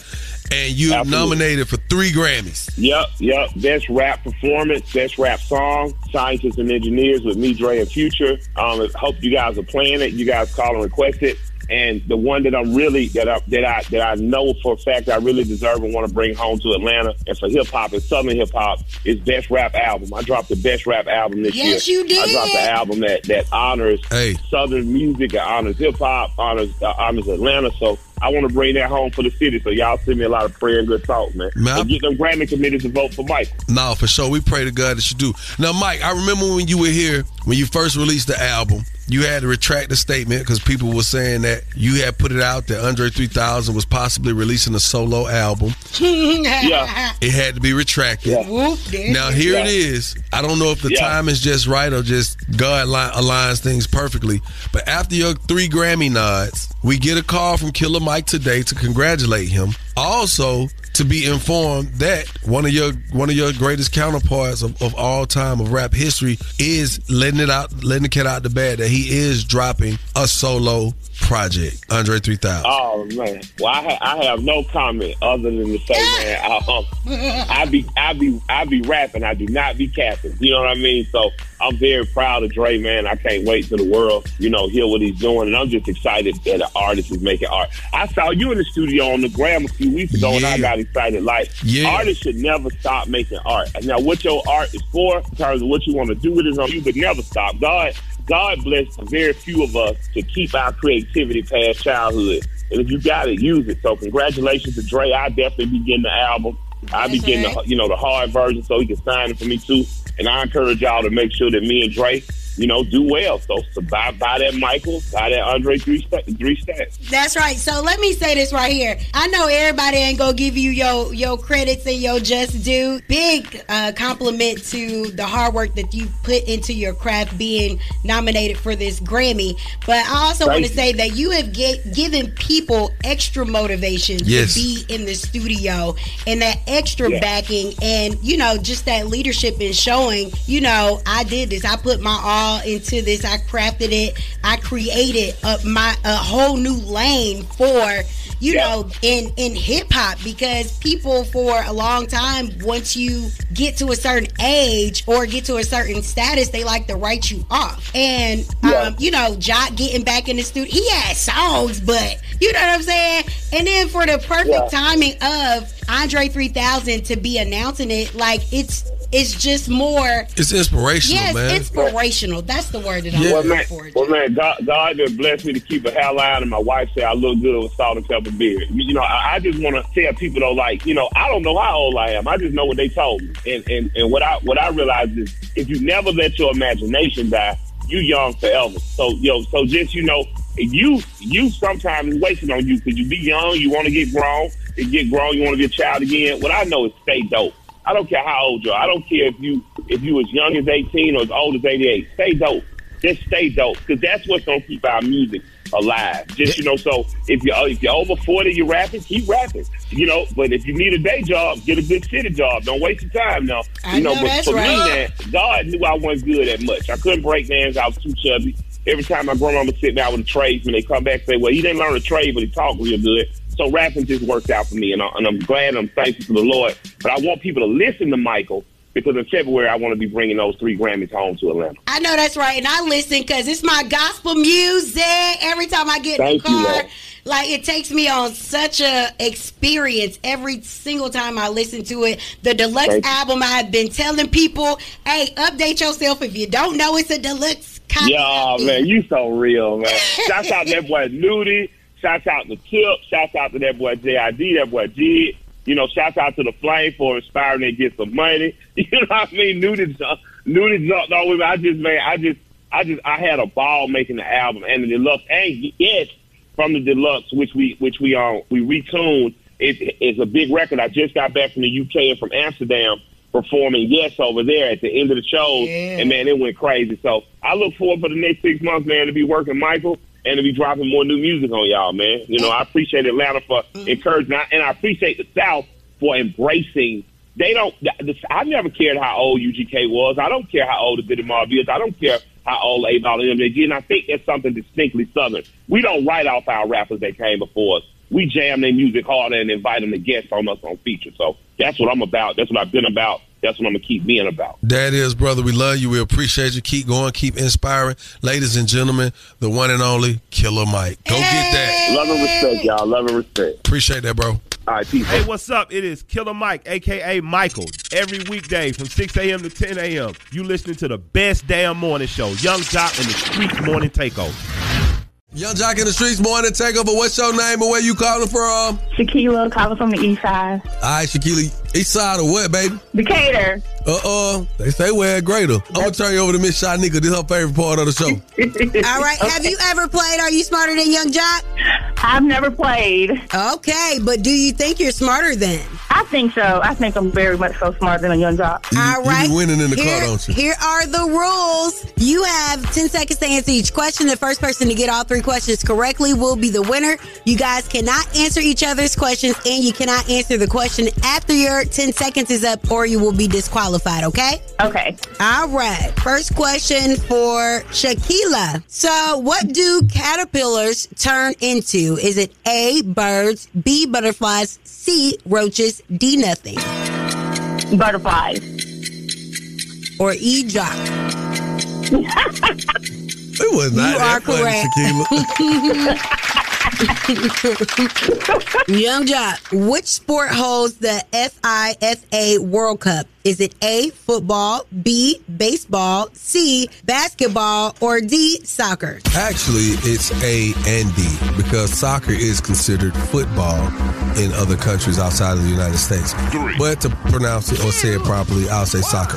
And you Absolutely. nominated for three Grammys. Yep, yep. Best rap performance, best rap song, scientists and engineers with me, Dre, and Future. Um, I hope you guys are playing it. You guys call and request it. And the one that I'm really that I that I that I know for a fact I really deserve and want to bring home to Atlanta and for hip hop and Southern hip hop is best rap album. I dropped the best rap album this Yes, year. Yes, you did. I dropped the album that that honors Hey. Southern music, it honors hip hop, honors uh, honors Atlanta. So I want to bring that home for the city. So y'all send me a lot of prayer and good thoughts, man. Man, I- get them Grammy committees to vote for Mike. No, for sure. We pray to God that you do. Now, Mike, I remember when you were here, when you first released the album, you had to retract the statement because people were saying that you had put it out that Andre 3000 was possibly releasing a solo album. Yeah. It had to be retracted. Whoop, Now, here Yeah. it is. I don't know if the Yeah. time is just right or just God li- aligns things perfectly. But after your three Grammy nods, we get a call from Killer Mike today to congratulate him. Also, to be informed that one of your one of your greatest counterparts of, of all time of rap history is letting it out, letting the cat out the bag that he is dropping a solo project, Andre 3000. Oh man, well I, ha- I have no comment other than to say, man, I, um, I be I be I be rapping, I do not be capping. You know what I mean? So I'm very proud of Dre, man. I can't wait till the world, you know, hear what he's doing, and I'm just excited that an artist is making art. I saw you in the studio on the gram a few weeks ago, and I got excited. Like Yeah. artists should never stop making art. Now, what your art is for, in terms of what you want to do with it, on you, but never stop. God, God bless very few of us to keep our creativity past childhood. And if you got it, use it. So congratulations to Dre. I definitely be getting the album. I be getting the you know the hard version so he can sign it for me too. And I encourage y'all to make sure that me and Dre you know, do well. So, so buy buy that Michael, buy that Andre three three stats. That's right. So let me say this right here. I know everybody ain't gonna give you your your credits and your just due. Big uh, compliment to the hard work that you put into your craft, being nominated for this Grammy. But I also want to say that you have get, given people extra motivation Yes. to be in the studio and that extra Yeah. backing and you know just that leadership in showing you know I did this. I put my all into this. I crafted it. I created a, my a whole new lane for you know in in hip hop because people for a long time once you get to a certain age or get to a certain status they like to write you off and um, you know Joc getting back in the studio he had songs but you know what I'm saying and then for the perfect Yeah. timing of Andre 3000 to be announcing it like it's it's just more It's inspirational, yes man. inspirational that's the word that I'm Well, looking man, for well, man, God, God just blessed me to keep a hairline, and my wife said I look good with salt and pepper beard. You you know, I, I just want to tell people though, like, you know, I don't know how old I am. I just know what they told me, and and and what I what I realized is if you never let your imagination die, you young forever. So yo, so just you know, you you sometimes wasting on you because you be young, you want to get grown, you get grown, you want to be a child again. What I know is stay dope. I don't care how old you are. I don't care if you if you as young as 18 or as old as 88. Stay dope. Just stay dope because that's what's gonna keep our music alive. Just you know, so if you if you're over 40, you're rapping, keep rapping. You know, but if you need a day job, get a good city job. Don't waste your time now. You know, know but for right. me, man, God knew I wasn't good at much. I couldn't break dance. I was too chubby. Every time my grandma would sit down with a tradesman, they come back and say, "Well, he didn't learn a trade, but he talked real good." So rapping just worked out for me, and, I, and I'm glad. I'm thankful to the Lord. But I want people to listen to Michael because in February I want to be bringing those three Grammys home to Atlanta. I know that's right, and I listen because it's my gospel music. Every time I get Thank in the car, Lord. like it takes me on such a experience every single time I listen to it. The deluxe Thank you. album, I've been telling people, hey, update yourself if you don't know it's a deluxe. Copy Yeah, man, you so real, man. Shouts out to that boy Nudie. Shouts out to Tip. Shouts out to that boy JID, that boy Jid. You know, shouts out to the Flame for inspiring me to get some money. You know what I mean? Nudie, Nudie jumped all with me. I just, man, I just, I just, I had a ball making the album and the deluxe, and yes, from the deluxe, which we, which we um, we retuned. It, it's a big record. I just got back from the UK and from Amsterdam performing Yes over there at the end of the show, and man, it went crazy. So I look forward for the next six months, man, to be working Michael and to be dropping more new music on y'all, man. You know, I appreciate Atlanta for mm-hmm. encouraging, and I appreciate the South for embracing. They don't. I never cared how old UGK was. I don't care how old the Goodie Mob is. I don't care how old 8Ball and MJG. And I think that's something distinctly Southern. We don't write off our rappers that came before us. We jam their music harder and invite them to guest on us on feature. So that's what I'm about. That's what I've been about. That's what I'm gonna keep being about. That is, brother. We love you. We appreciate you. Keep going. Keep inspiring. Ladies and gentlemen, the one and only Killer Mike. Go get that. Love and respect, y'all. Love and respect. Appreciate that, bro. All right, peace. Hey, what's up? It is Killer Mike, aka Michael. Every weekday from 6 a.m. to 10 a.m. You listening to the best damn morning show, Yung Joc and the Streetz Morning Takeover. Yung Joc in the Streetz Morning Takeover. What's your name and where you calling from? Shaquila calling from the east side. All right, Shaquille. East side of what, baby? Decatur. Uh-uh. They say we're greater. I'm going to turn you over to Miss Shanika. This is her favorite part of the show. All right. Have you ever played Are You Smarter Than Yung Joc? I've never played. Okay, but do you think you're smarter than? I think so. I think I'm very much so smarter than a Yung Joc. All right. You winning in the here, car, don't you? Here are the rules. You have 10 seconds to answer each question. The first person to get all three questions correctly will be the winner. You guys cannot answer each other's questions and you cannot answer the question after your 10 seconds is up or you will be disqualified, okay? Okay. All right. First question for Shaquila. So, what do caterpillars turn into? Is it A, birds, B, butterflies, C, roaches, D, nothing? Butterflies. Or E, Joc? It was not You that are funny, correct. Shaquila. Yung Joc, which sport holds the FIFA World Cup? Is it A, football, B, baseball, C, basketball, or D, soccer? Actually, it's A and D because soccer is considered football in other countries outside of the United States. But to pronounce it or say it properly, I'll say soccer.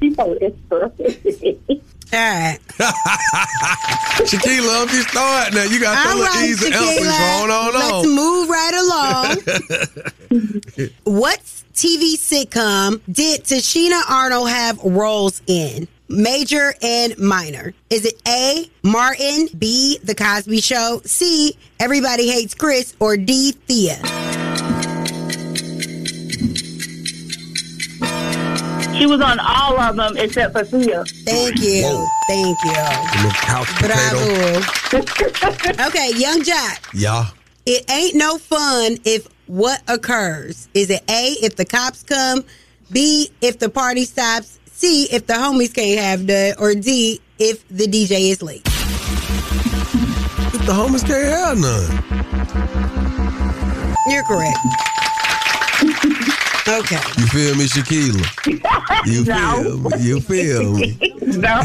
She's so extra. All right. Shaquila, I'm just starting now. You got to right, answers Shaquila. going on Let's on. move right along. what TV sitcom did Tichina Arnold have roles in? Major and minor. Is it A, Martin, B, The Cosby Show, C, Everybody Hates Chris, or D, Thea? She was on all of them except for Thea. Thank you. Thank you. Little couch. Bravo. okay, Yung Joc. Yeah. It ain't no fun if what occurs. Is it A, if the cops come, B, if the party stops, C, if the homies can't have none, or D, if the DJ is late? If the homies can't have none. You're correct. Okay. You feel me, Shaquila? You feel me? You feel me? no.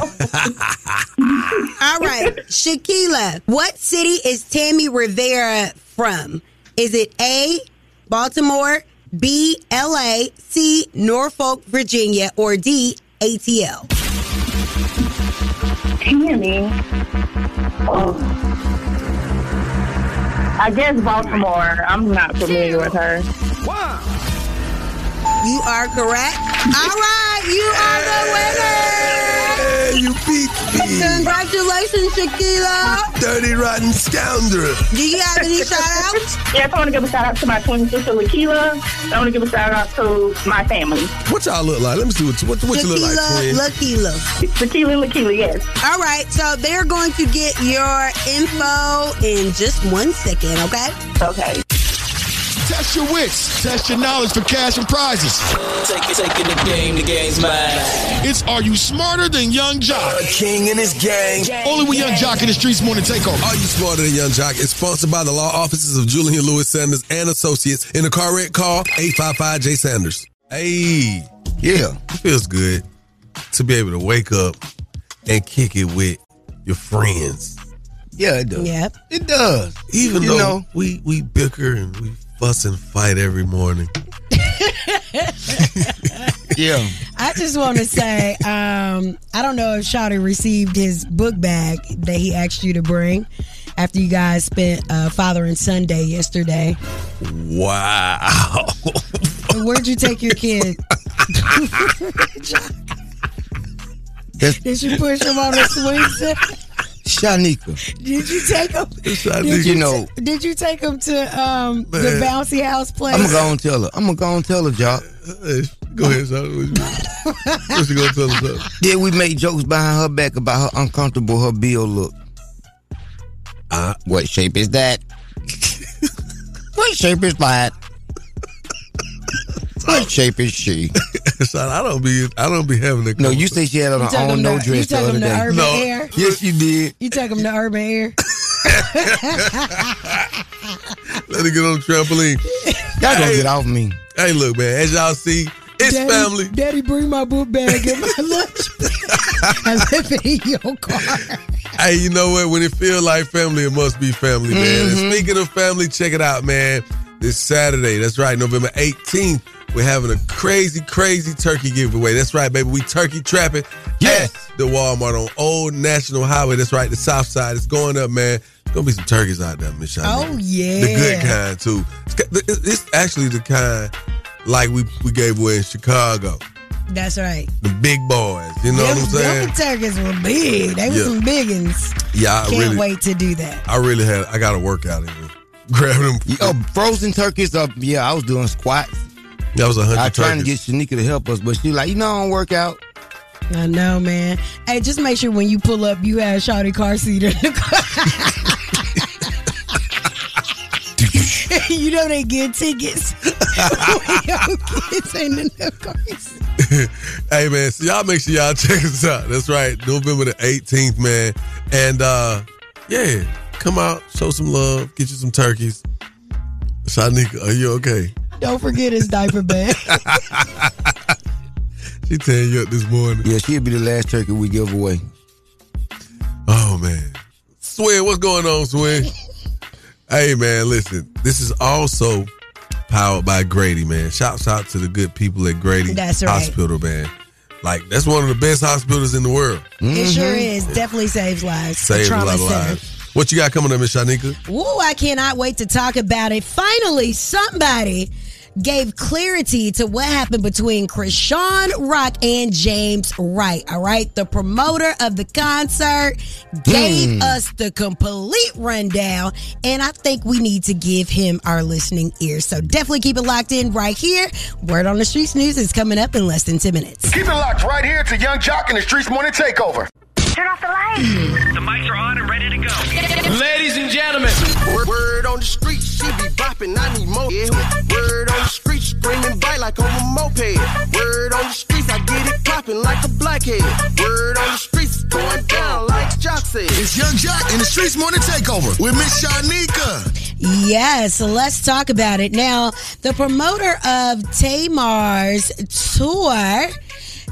All right. Shaquila, what city is Tammy Rivera from? Is it A, Baltimore, B, LA, C, Norfolk, Virginia, or D, ATL? Tammy. Oh. I guess Baltimore. I'm not familiar with her. You are correct. All right, you are the winner. you beat me. Congratulations, Shaquila. Dirty rotten scoundrel. Do you have any shout outs? Yes, I want to give a shout out to my twin sister, Lakila. I want to give a shout out to my family. What y'all look like? Let me see what what, what you look like, twin. Lakila. Lakila, Lakila, yes. All right, so they're going to get your info in just one second, okay? Okay. Test your wits. Test your knowledge for cash and prizes. Take it, taking the game, the game's mine. It's Are You Smarter Than Yung Joc? A king and his gang. Only with Yung Joc in the Streetz Morning Takeover. Are You Smarter Than Yung Joc? is sponsored by the law offices of Julian Lewis Sanders and Associates. In a car wreck, call 855-J Sanders. Hey. Yeah. It feels good to be able to wake up and kick it with your friends. Yeah, it does. Yep. It does. Even You though know. we, we bicker and we fuss and fight every morning. Yeah. I just want to say, um, I don't know if Shawty received his book bag that he asked you to bring after you guys spent uh, Father and Sunday yesterday. Wow. Where'd you take your kid? Did you push him on a swing set? Shanika. Did you take him? Shanika. You know, ta- did you take him to um, the bouncy house place? I'm gonna go and tell her. I'm gonna go and tell her, Joc. Go ahead, son. What you gonna tell us? Up? Then we made jokes behind her back about how uncomfortable her bill look. Uh, what shape is that? what shape is that? What shape is she? son, I don't be I don't be having a No, you say she had on You her took own him no dress you the took other him to day. Urban no. Air? Yes, you did. You took him to Urban Air. Let her get on the trampoline. Y'all gonna get off me. Hey, look, man. As y'all see, it's Daddy, family. Daddy, bring my book bag and my lunch. I left it in your car. Hey, you know what? When it feel like family, it must be family, man. And Mhm. speaking of family, check it out, man. This Saturday, that's right, November 18th, we're having a crazy, crazy turkey giveaway. That's right, baby. We turkey trapping at the Walmart on Old National Highway. That's right, the south side. It's going up, man. There's gonna be some turkeys out there, Miss Oh, yeah. The good kind, too. It's, it's it's actually the kind like we, we gave away in Chicago. That's right. The big boys. You know what I'm saying? Them turkeys were big. They were Yeah. some big ones. Yeah, I Can't really, wait to do that. I really had, I got to work out in here. Grab them. Oh, frozen turkeys up. Yeah, I was doing squats. That was a hundred I was trying to get Shanika to help us, but she like, you know, I don't work out. I know, man. Hey, just make sure when you pull up, you have Shawty car seat in the car. you know they get tickets. when kids ain't in the car seat. hey man, so y'all make sure y'all check us out. That's right, November the 18th, man. And uh yeah, come out, show some love, get you some turkeys. Shanika, are you okay? Don't forget his diaper bag. She tearing you up this morning. Yeah, she'll be the last turkey we give away. Oh man. Swin, what's going on, Swin? hey man, listen, this is also powered by Grady, man. Shouts out to the good people at Grady That's right. Hospital, man. Like that's one of the best hospitals in the world. It sure mm-hmm. is. Definitely saves lives. A Saves a lot of center. lives. What you got coming up, Miss Shanika? Ooh, I cannot wait to talk about it. Finally, somebody gave clarity to what happened between Chrisean Rock and James Wright. All right. The promoter of the concert gave Hmm. us the complete rundown, and I think we need to give him our listening ears. So definitely keep it locked in right here. Word on the Streets News is coming up in less than 10 minutes. Keep it locked right here to Yung Joc and the Streetz Morning Takeover. Turn off the lights. The mics are on and ready to go. Ladies and gentlemen, word, word on the street, she be bopping, I need more. Yeah. Word on the street, screaming bite like on a moped. Word on the streets, I get it popping like a blackhead. Word on the streets, going down like Joc said. It's Yung Joc in the Streetz Morning Takeover with Miss Shanika. Yes, let's talk about it. Now, the promoter of Tamar's tour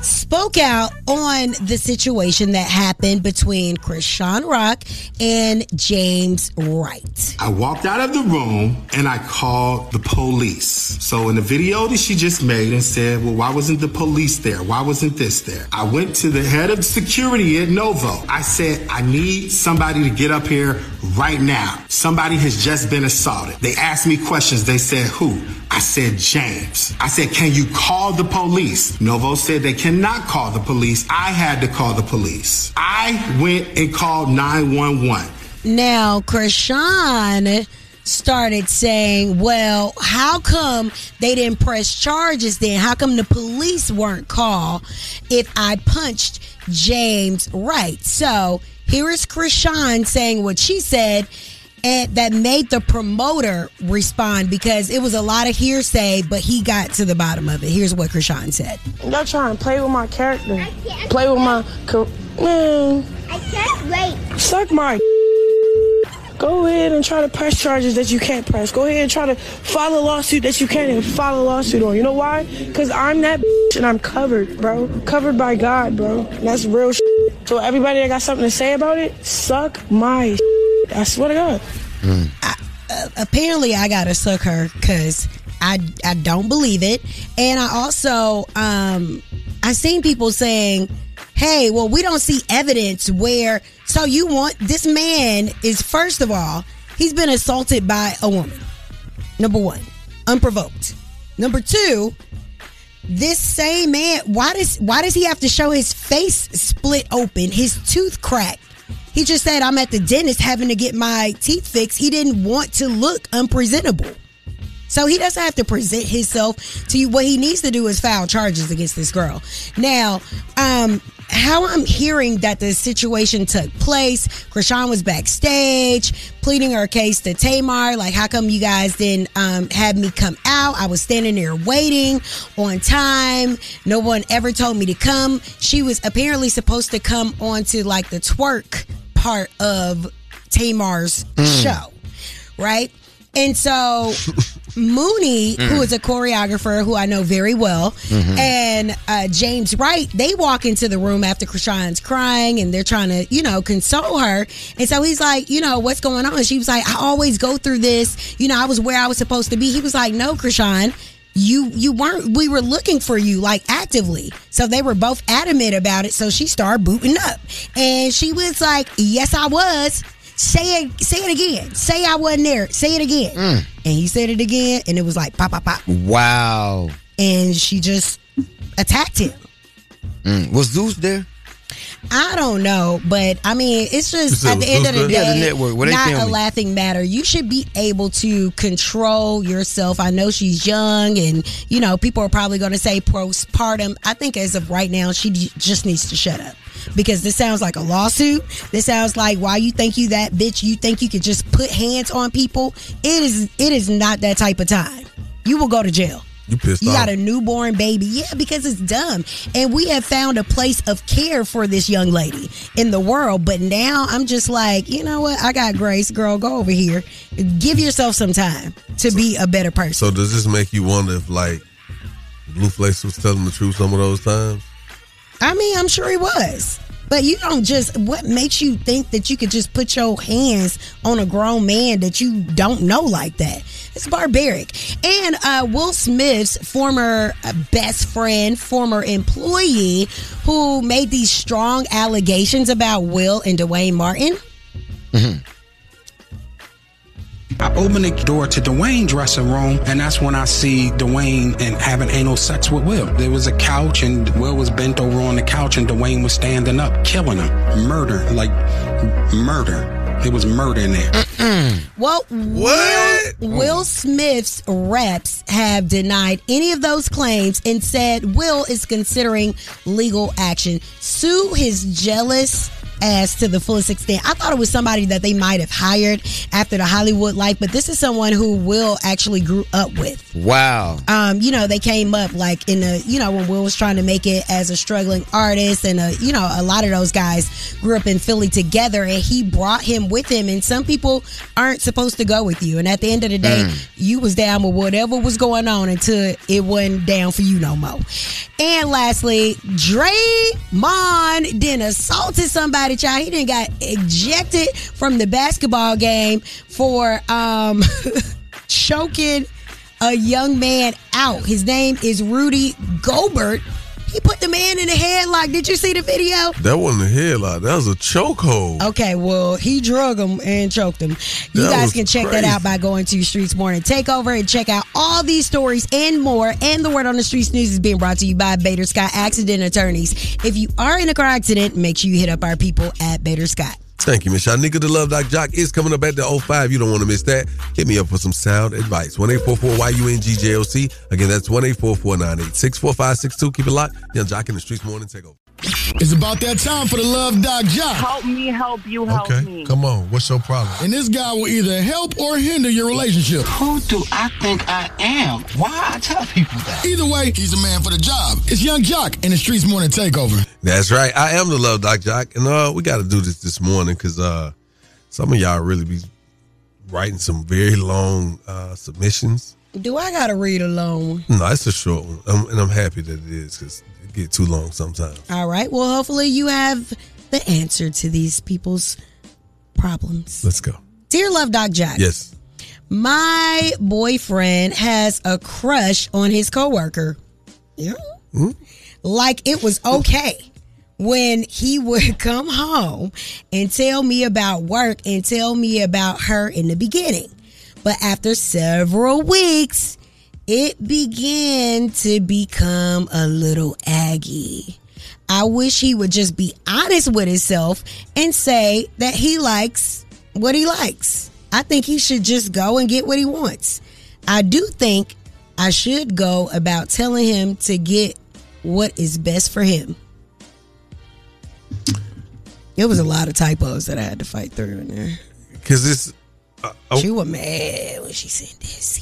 spoke out on the situation that happened between Chris Chrisean Rock and James Wright. I walked out of the room and I called the police. So in the video that she just made and said, well, why wasn't the police there? Why wasn't this there? I went to the head of security at Novo. I said, I need somebody to get up here right now. Somebody has just been assaulted. They asked me questions. They said, who? I said, James. I said, can you call the police? Novo said they cannot call the police. I had to call the police. I went and called 911. Now, Chrisean started saying, well, how come they didn't press charges then? How come the police weren't called if I punched James Wright? So here is Chrisean saying what she said. And that made the promoter respond because it was a lot of hearsay, but he got to the bottom of it. Here's what Chrisean said. Y'all trying to play with my character. Play with my car- man. I can't wait. Suck my Go ahead and try to press charges that you can't press. Go ahead and try to file a lawsuit that you can't even file a lawsuit on. You know why? Because I'm that and I'm covered, bro. Covered by God, bro. And that's real So everybody that got something to say about it, suck my I swear to God. uh, apparently I gotta suck her because I I don't believe it, and I also um I seen people saying, "Hey, well, we don't see evidence where." So you want this man is first of all he's been assaulted by a woman. Number one, unprovoked. Number two, this same man why does why does he have to show his face split open, his tooth cracked? He just said I'm at the dentist having to get my teeth fixed. He didn't want to look unpresentable. So he doesn't have to present himself to you. What he needs to do is file charges against this girl. Now, um, how I'm hearing that the situation took place, Chrisean was backstage pleading her case to Tamar. Like, how come you guys didn't um, have me come out? I was standing there waiting on time. No one ever told me to come. She was apparently supposed to come onto like the twerk part of Tamar's Mm. show, right? And so Mooney, who Mm. is a choreographer who I know very well, Mhm. and uh, James Wright, they walk into the room after Chrisean's crying and they're trying to, you know, console her. And so he's like, you know, what's going on? She was like, I always go through this. You know, I was where I was supposed to be. He was like, no, Chrisean. You you weren't we were looking for you like actively. So they were both adamant about it. So she started booting up. And she was like, Yes, I was. Say it say it again. Say I wasn't there. Say it again. Mm. And he said it again and it was like pop pop pop. Wow. And she just attacked him. Mm. Was Zeus there? I don't know, but I mean, it's just said at the end of the day. Yeah, the network. What not a laughing matter. You should be able to control yourself. I know she's young, and you know people are probably going to say postpartum. I think as of right now, she just needs to shut up because this sounds like a lawsuit. This sounds like why you think you that bitch. You think you could just put hands on people? It is. It is not that type of time. You will go to jail. You pissed You off. got a newborn baby. Yeah, because it's dumb. And we have found a place of care for this young lady in the world. But now I'm just like, you know what? I got grace, girl. Go over here. Give yourself some time to be a better person. So does this make you wonder if like Blue Blueface was telling the truth some of those times? I mean, I'm sure he was. But you don't just. What makes you think that you could just put your hands on a grown man that you don't know like that? It's barbaric. And uh, Will Smith's former uh, best friend, former employee, who made these strong allegations about Will and Duane Martin. I open the door to Duane's dressing room, and that's when I see Duane and having anal sex with Will. There was a couch, and Will was bent over on the couch, and Duane was standing up, killing him, murder, like murder. It was murder in there. Well, Will, Will Smith's reps have denied any of those claims and said Will is considering legal action. Sue his jealous ass to the fullest extent. I thought it was somebody that they might have hired after the Hollywood life, but this is someone who Will actually grew up with. Wow. Um, you know, they came up like in the, you know, when Will was trying to make it as a struggling artist, and uh, you know, a lot of those guys grew up in Philly together, and he brought him with him. And some people aren't supposed to go with you, and at the end of the day, Mm. you was down with whatever was going on until it wasn't down for you no more. And lastly, Draymond then assaulted somebody, child. He didn't got ejected from the basketball game for um choking a young man out. His name is Rudy Gobert. He put the man in the headlock. Did you see the video? That wasn't a headlock. That was a chokehold. Okay, well, he drug him and choked him. You That guys can check that out by going to Streetz Morning Takeover and check out all these stories and more. And the Word on the Streets News is being brought to you by Bader Scott Accident Attorneys. If you are in a car accident, make sure you hit up our people at Bader Scott. Thank you, Miss Shanika. The Love Doc Joc is coming up at the 05. You don't want to miss that. Hit me up for some sound advice. 1 YUNGJOC. Again, that's 1 64562. Keep it locked. Yung Joc in the Streetz Morning Takeover. It's about that time for the Love Doc Joc. Help me, help you, help Okay, me. Come on. What's your problem? And this guy will either help or hinder your relationship. Who do I think I am? Why I tell people that? Either way, he's the man for the job. It's Yung Joc in the Streetz Morning Takeover. That's right. I am the Love Doc Joc. And uh, we got to do this this morning because uh, some of y'all really be writing some very long uh, submissions. Do I got to read a long one? No, it's a short one. Um and I'm happy that it is because it get too long sometimes. All right. Well, hopefully you have the answer to these people's problems. Let's go. Dear Love Doc Joc. Yes. My boyfriend has a crush on his coworker. Yeah. Hmm. Like it was okay when he would come home and tell me about work and tell me about her in the beginning. But after several weeks, it began to become a little aggy. I wish he would just be honest with himself and say that he likes what he likes. I think he should just go and get what he wants. I do think I should go about telling him to get what is best for him. It was a lot of typos that I had to fight through in there. Because it's. Uh, oh, She was mad when she said this.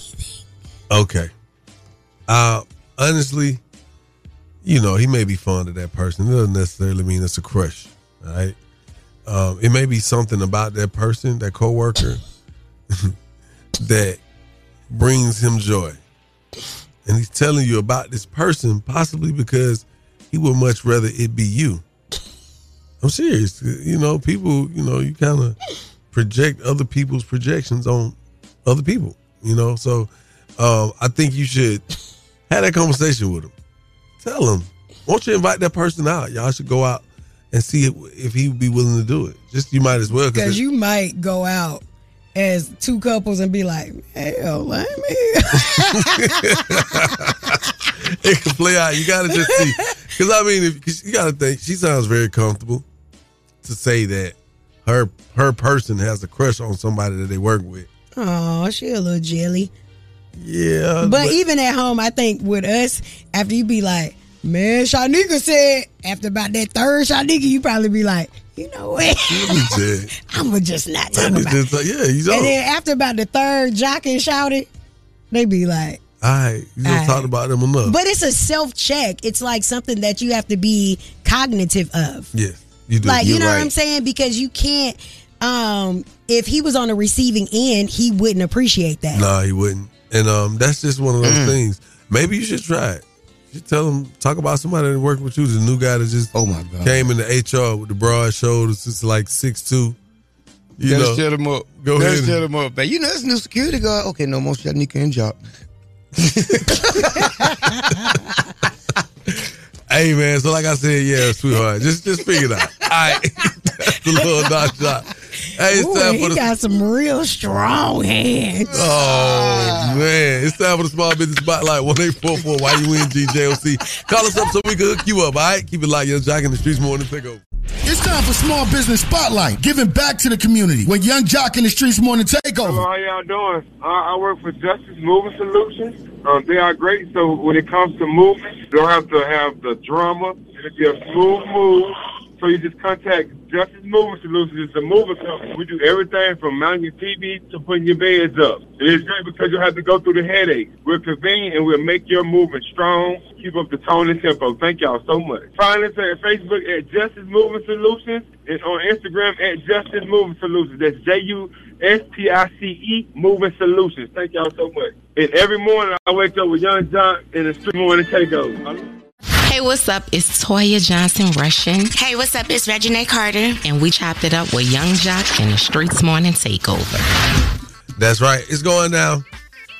Okay. Uh honestly, you know, he may be fond of that person. It doesn't necessarily mean it's a crush. Right. Um, it may be something about that person, that coworker, that brings him joy. And he's telling you about this person, possibly because he would much rather it be you. I'm serious. You know, people, you know, you kind of project other people's projections on other people, you know? So um, I think you should have that conversation with him. Tell him, won't you invite that person out? Y'all should go out and see if, if he would be willing to do it. Just you might as well. Because you might go out as two couples and be like, hell, let me. it can play out. You got to just see. Because I mean, if, you got to think she sounds very comfortable to say that her her person has a crush on somebody that they work with. Oh, she a little jelly. Yeah, but, even at home, I think with us, after you be like, man, Shanika said, after about that third Shanika, you probably be like, you know what? I'm gonna just not talk about just it. like, yeah, know. And then after about the third Joc and shouted, they be like, All right, you just All talked right. about them enough. but it's a self check. It's like something that you have to be cognitive of. yes, you do. Like, you know what. I'm saying? Because you can't, um, if he was on the receiving end, he wouldn't appreciate that. Nah, he wouldn't. And um, that's just one of those things. Maybe you should try it. Just tell them, talk about somebody that worked with you. The new guy that just oh my god came into HR with the broad shoulders, it's like six two. You Gotta know, shut him up. Go Gotta ahead. shut him up, man. You know, this new security guard. Okay, no more Shanika and job. Hey man, so like I said, yeah, sweetheart, just just figure it out. All right, That's the little dot shot. Hey, it's Ooh, time he the got some real strong hands. Oh man, it's time for the small business spotlight. One eight four four YUNGJOC. Call us up so we can hook you up. All right, keep it light, Yung Joc in the Streetz Morning Takeover. It's time for Small Business Spotlight, giving back to the community with Yung Joc in the Streetz Morning Takeover. Hello, how y'all doing? Uh, I work for Justice Moving Solutions. Um, they are great. So when it comes to movement, you don't have to have the drama. It'll be a smooth move. So you just contact Justice Moving Solutions. It's a moving company. We do everything from mounting your TV to putting your beds up. It is great because you have to go through the headache. We're convenient and we'll make your movement strong. Keep up the tone and tempo. Thank y'all so much. Find us at Facebook at Justice Moving Solutions and on Instagram at Justice Moving Solutions. That's J U S T I C E Moving Solutions. Thank y'all so much. And every morning I wake up with Young John in the street morning takeover. Hey, what's up? It's Toya Johnson Rushing. Hey, what's up? It's Regina Carter. And we chopped it up with Yung Joc and the Streetz Morning Takeover. That's right. It's going down.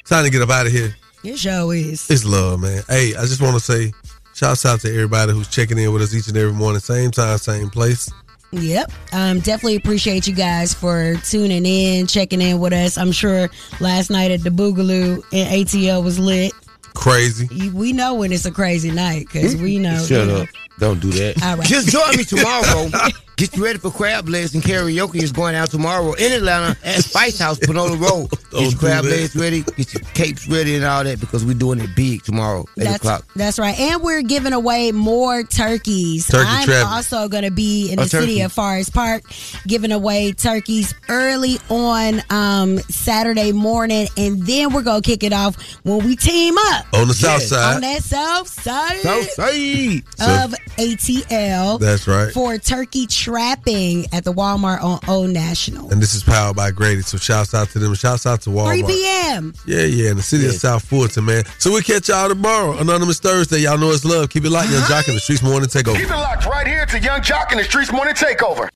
Time to get up out of here. Your show is. It's love, man. Hey, I just want to say, shouts out to everybody who's checking in with us each and every morning, same time, same place. Yep. Um, definitely appreciate you guys for tuning in, checking in with us. I'm sure last night at the Boogaloo in ATL was lit. Crazy. We know when it's a crazy night because we know. Shut you know. up. Don't do that. All right. Just join me tomorrow. Get you ready for crab legs and karaoke is going out tomorrow in Atlanta at Spice House, Panola Road. Get your crab that. legs ready, get your capes ready and all that because we're doing it big tomorrow, 8 That's, o'clock. that's right. And we're giving away more turkeys. Turkey I'm travel. also going to be in A the city of Forest Park giving away turkeys early on um, Saturday morning. And then we're going to kick it off when we team up. On the south side. On that south side. South side. Of ATL. That's right. For turkey trapping at the Walmart on Old National. And this is powered by Grady. So shouts out to them. Shouts out to Walmart. 3 Walmart. p.m. Yeah, yeah, in the city of South Fulton, man. So we'll catch y'all tomorrow. Anonymous Thursday. Y'all know it's love. Keep it light, Yung Joc in the Streetz Morning Takeover. Keep it locked right here to Yung Joc in the Streetz Morning Takeover.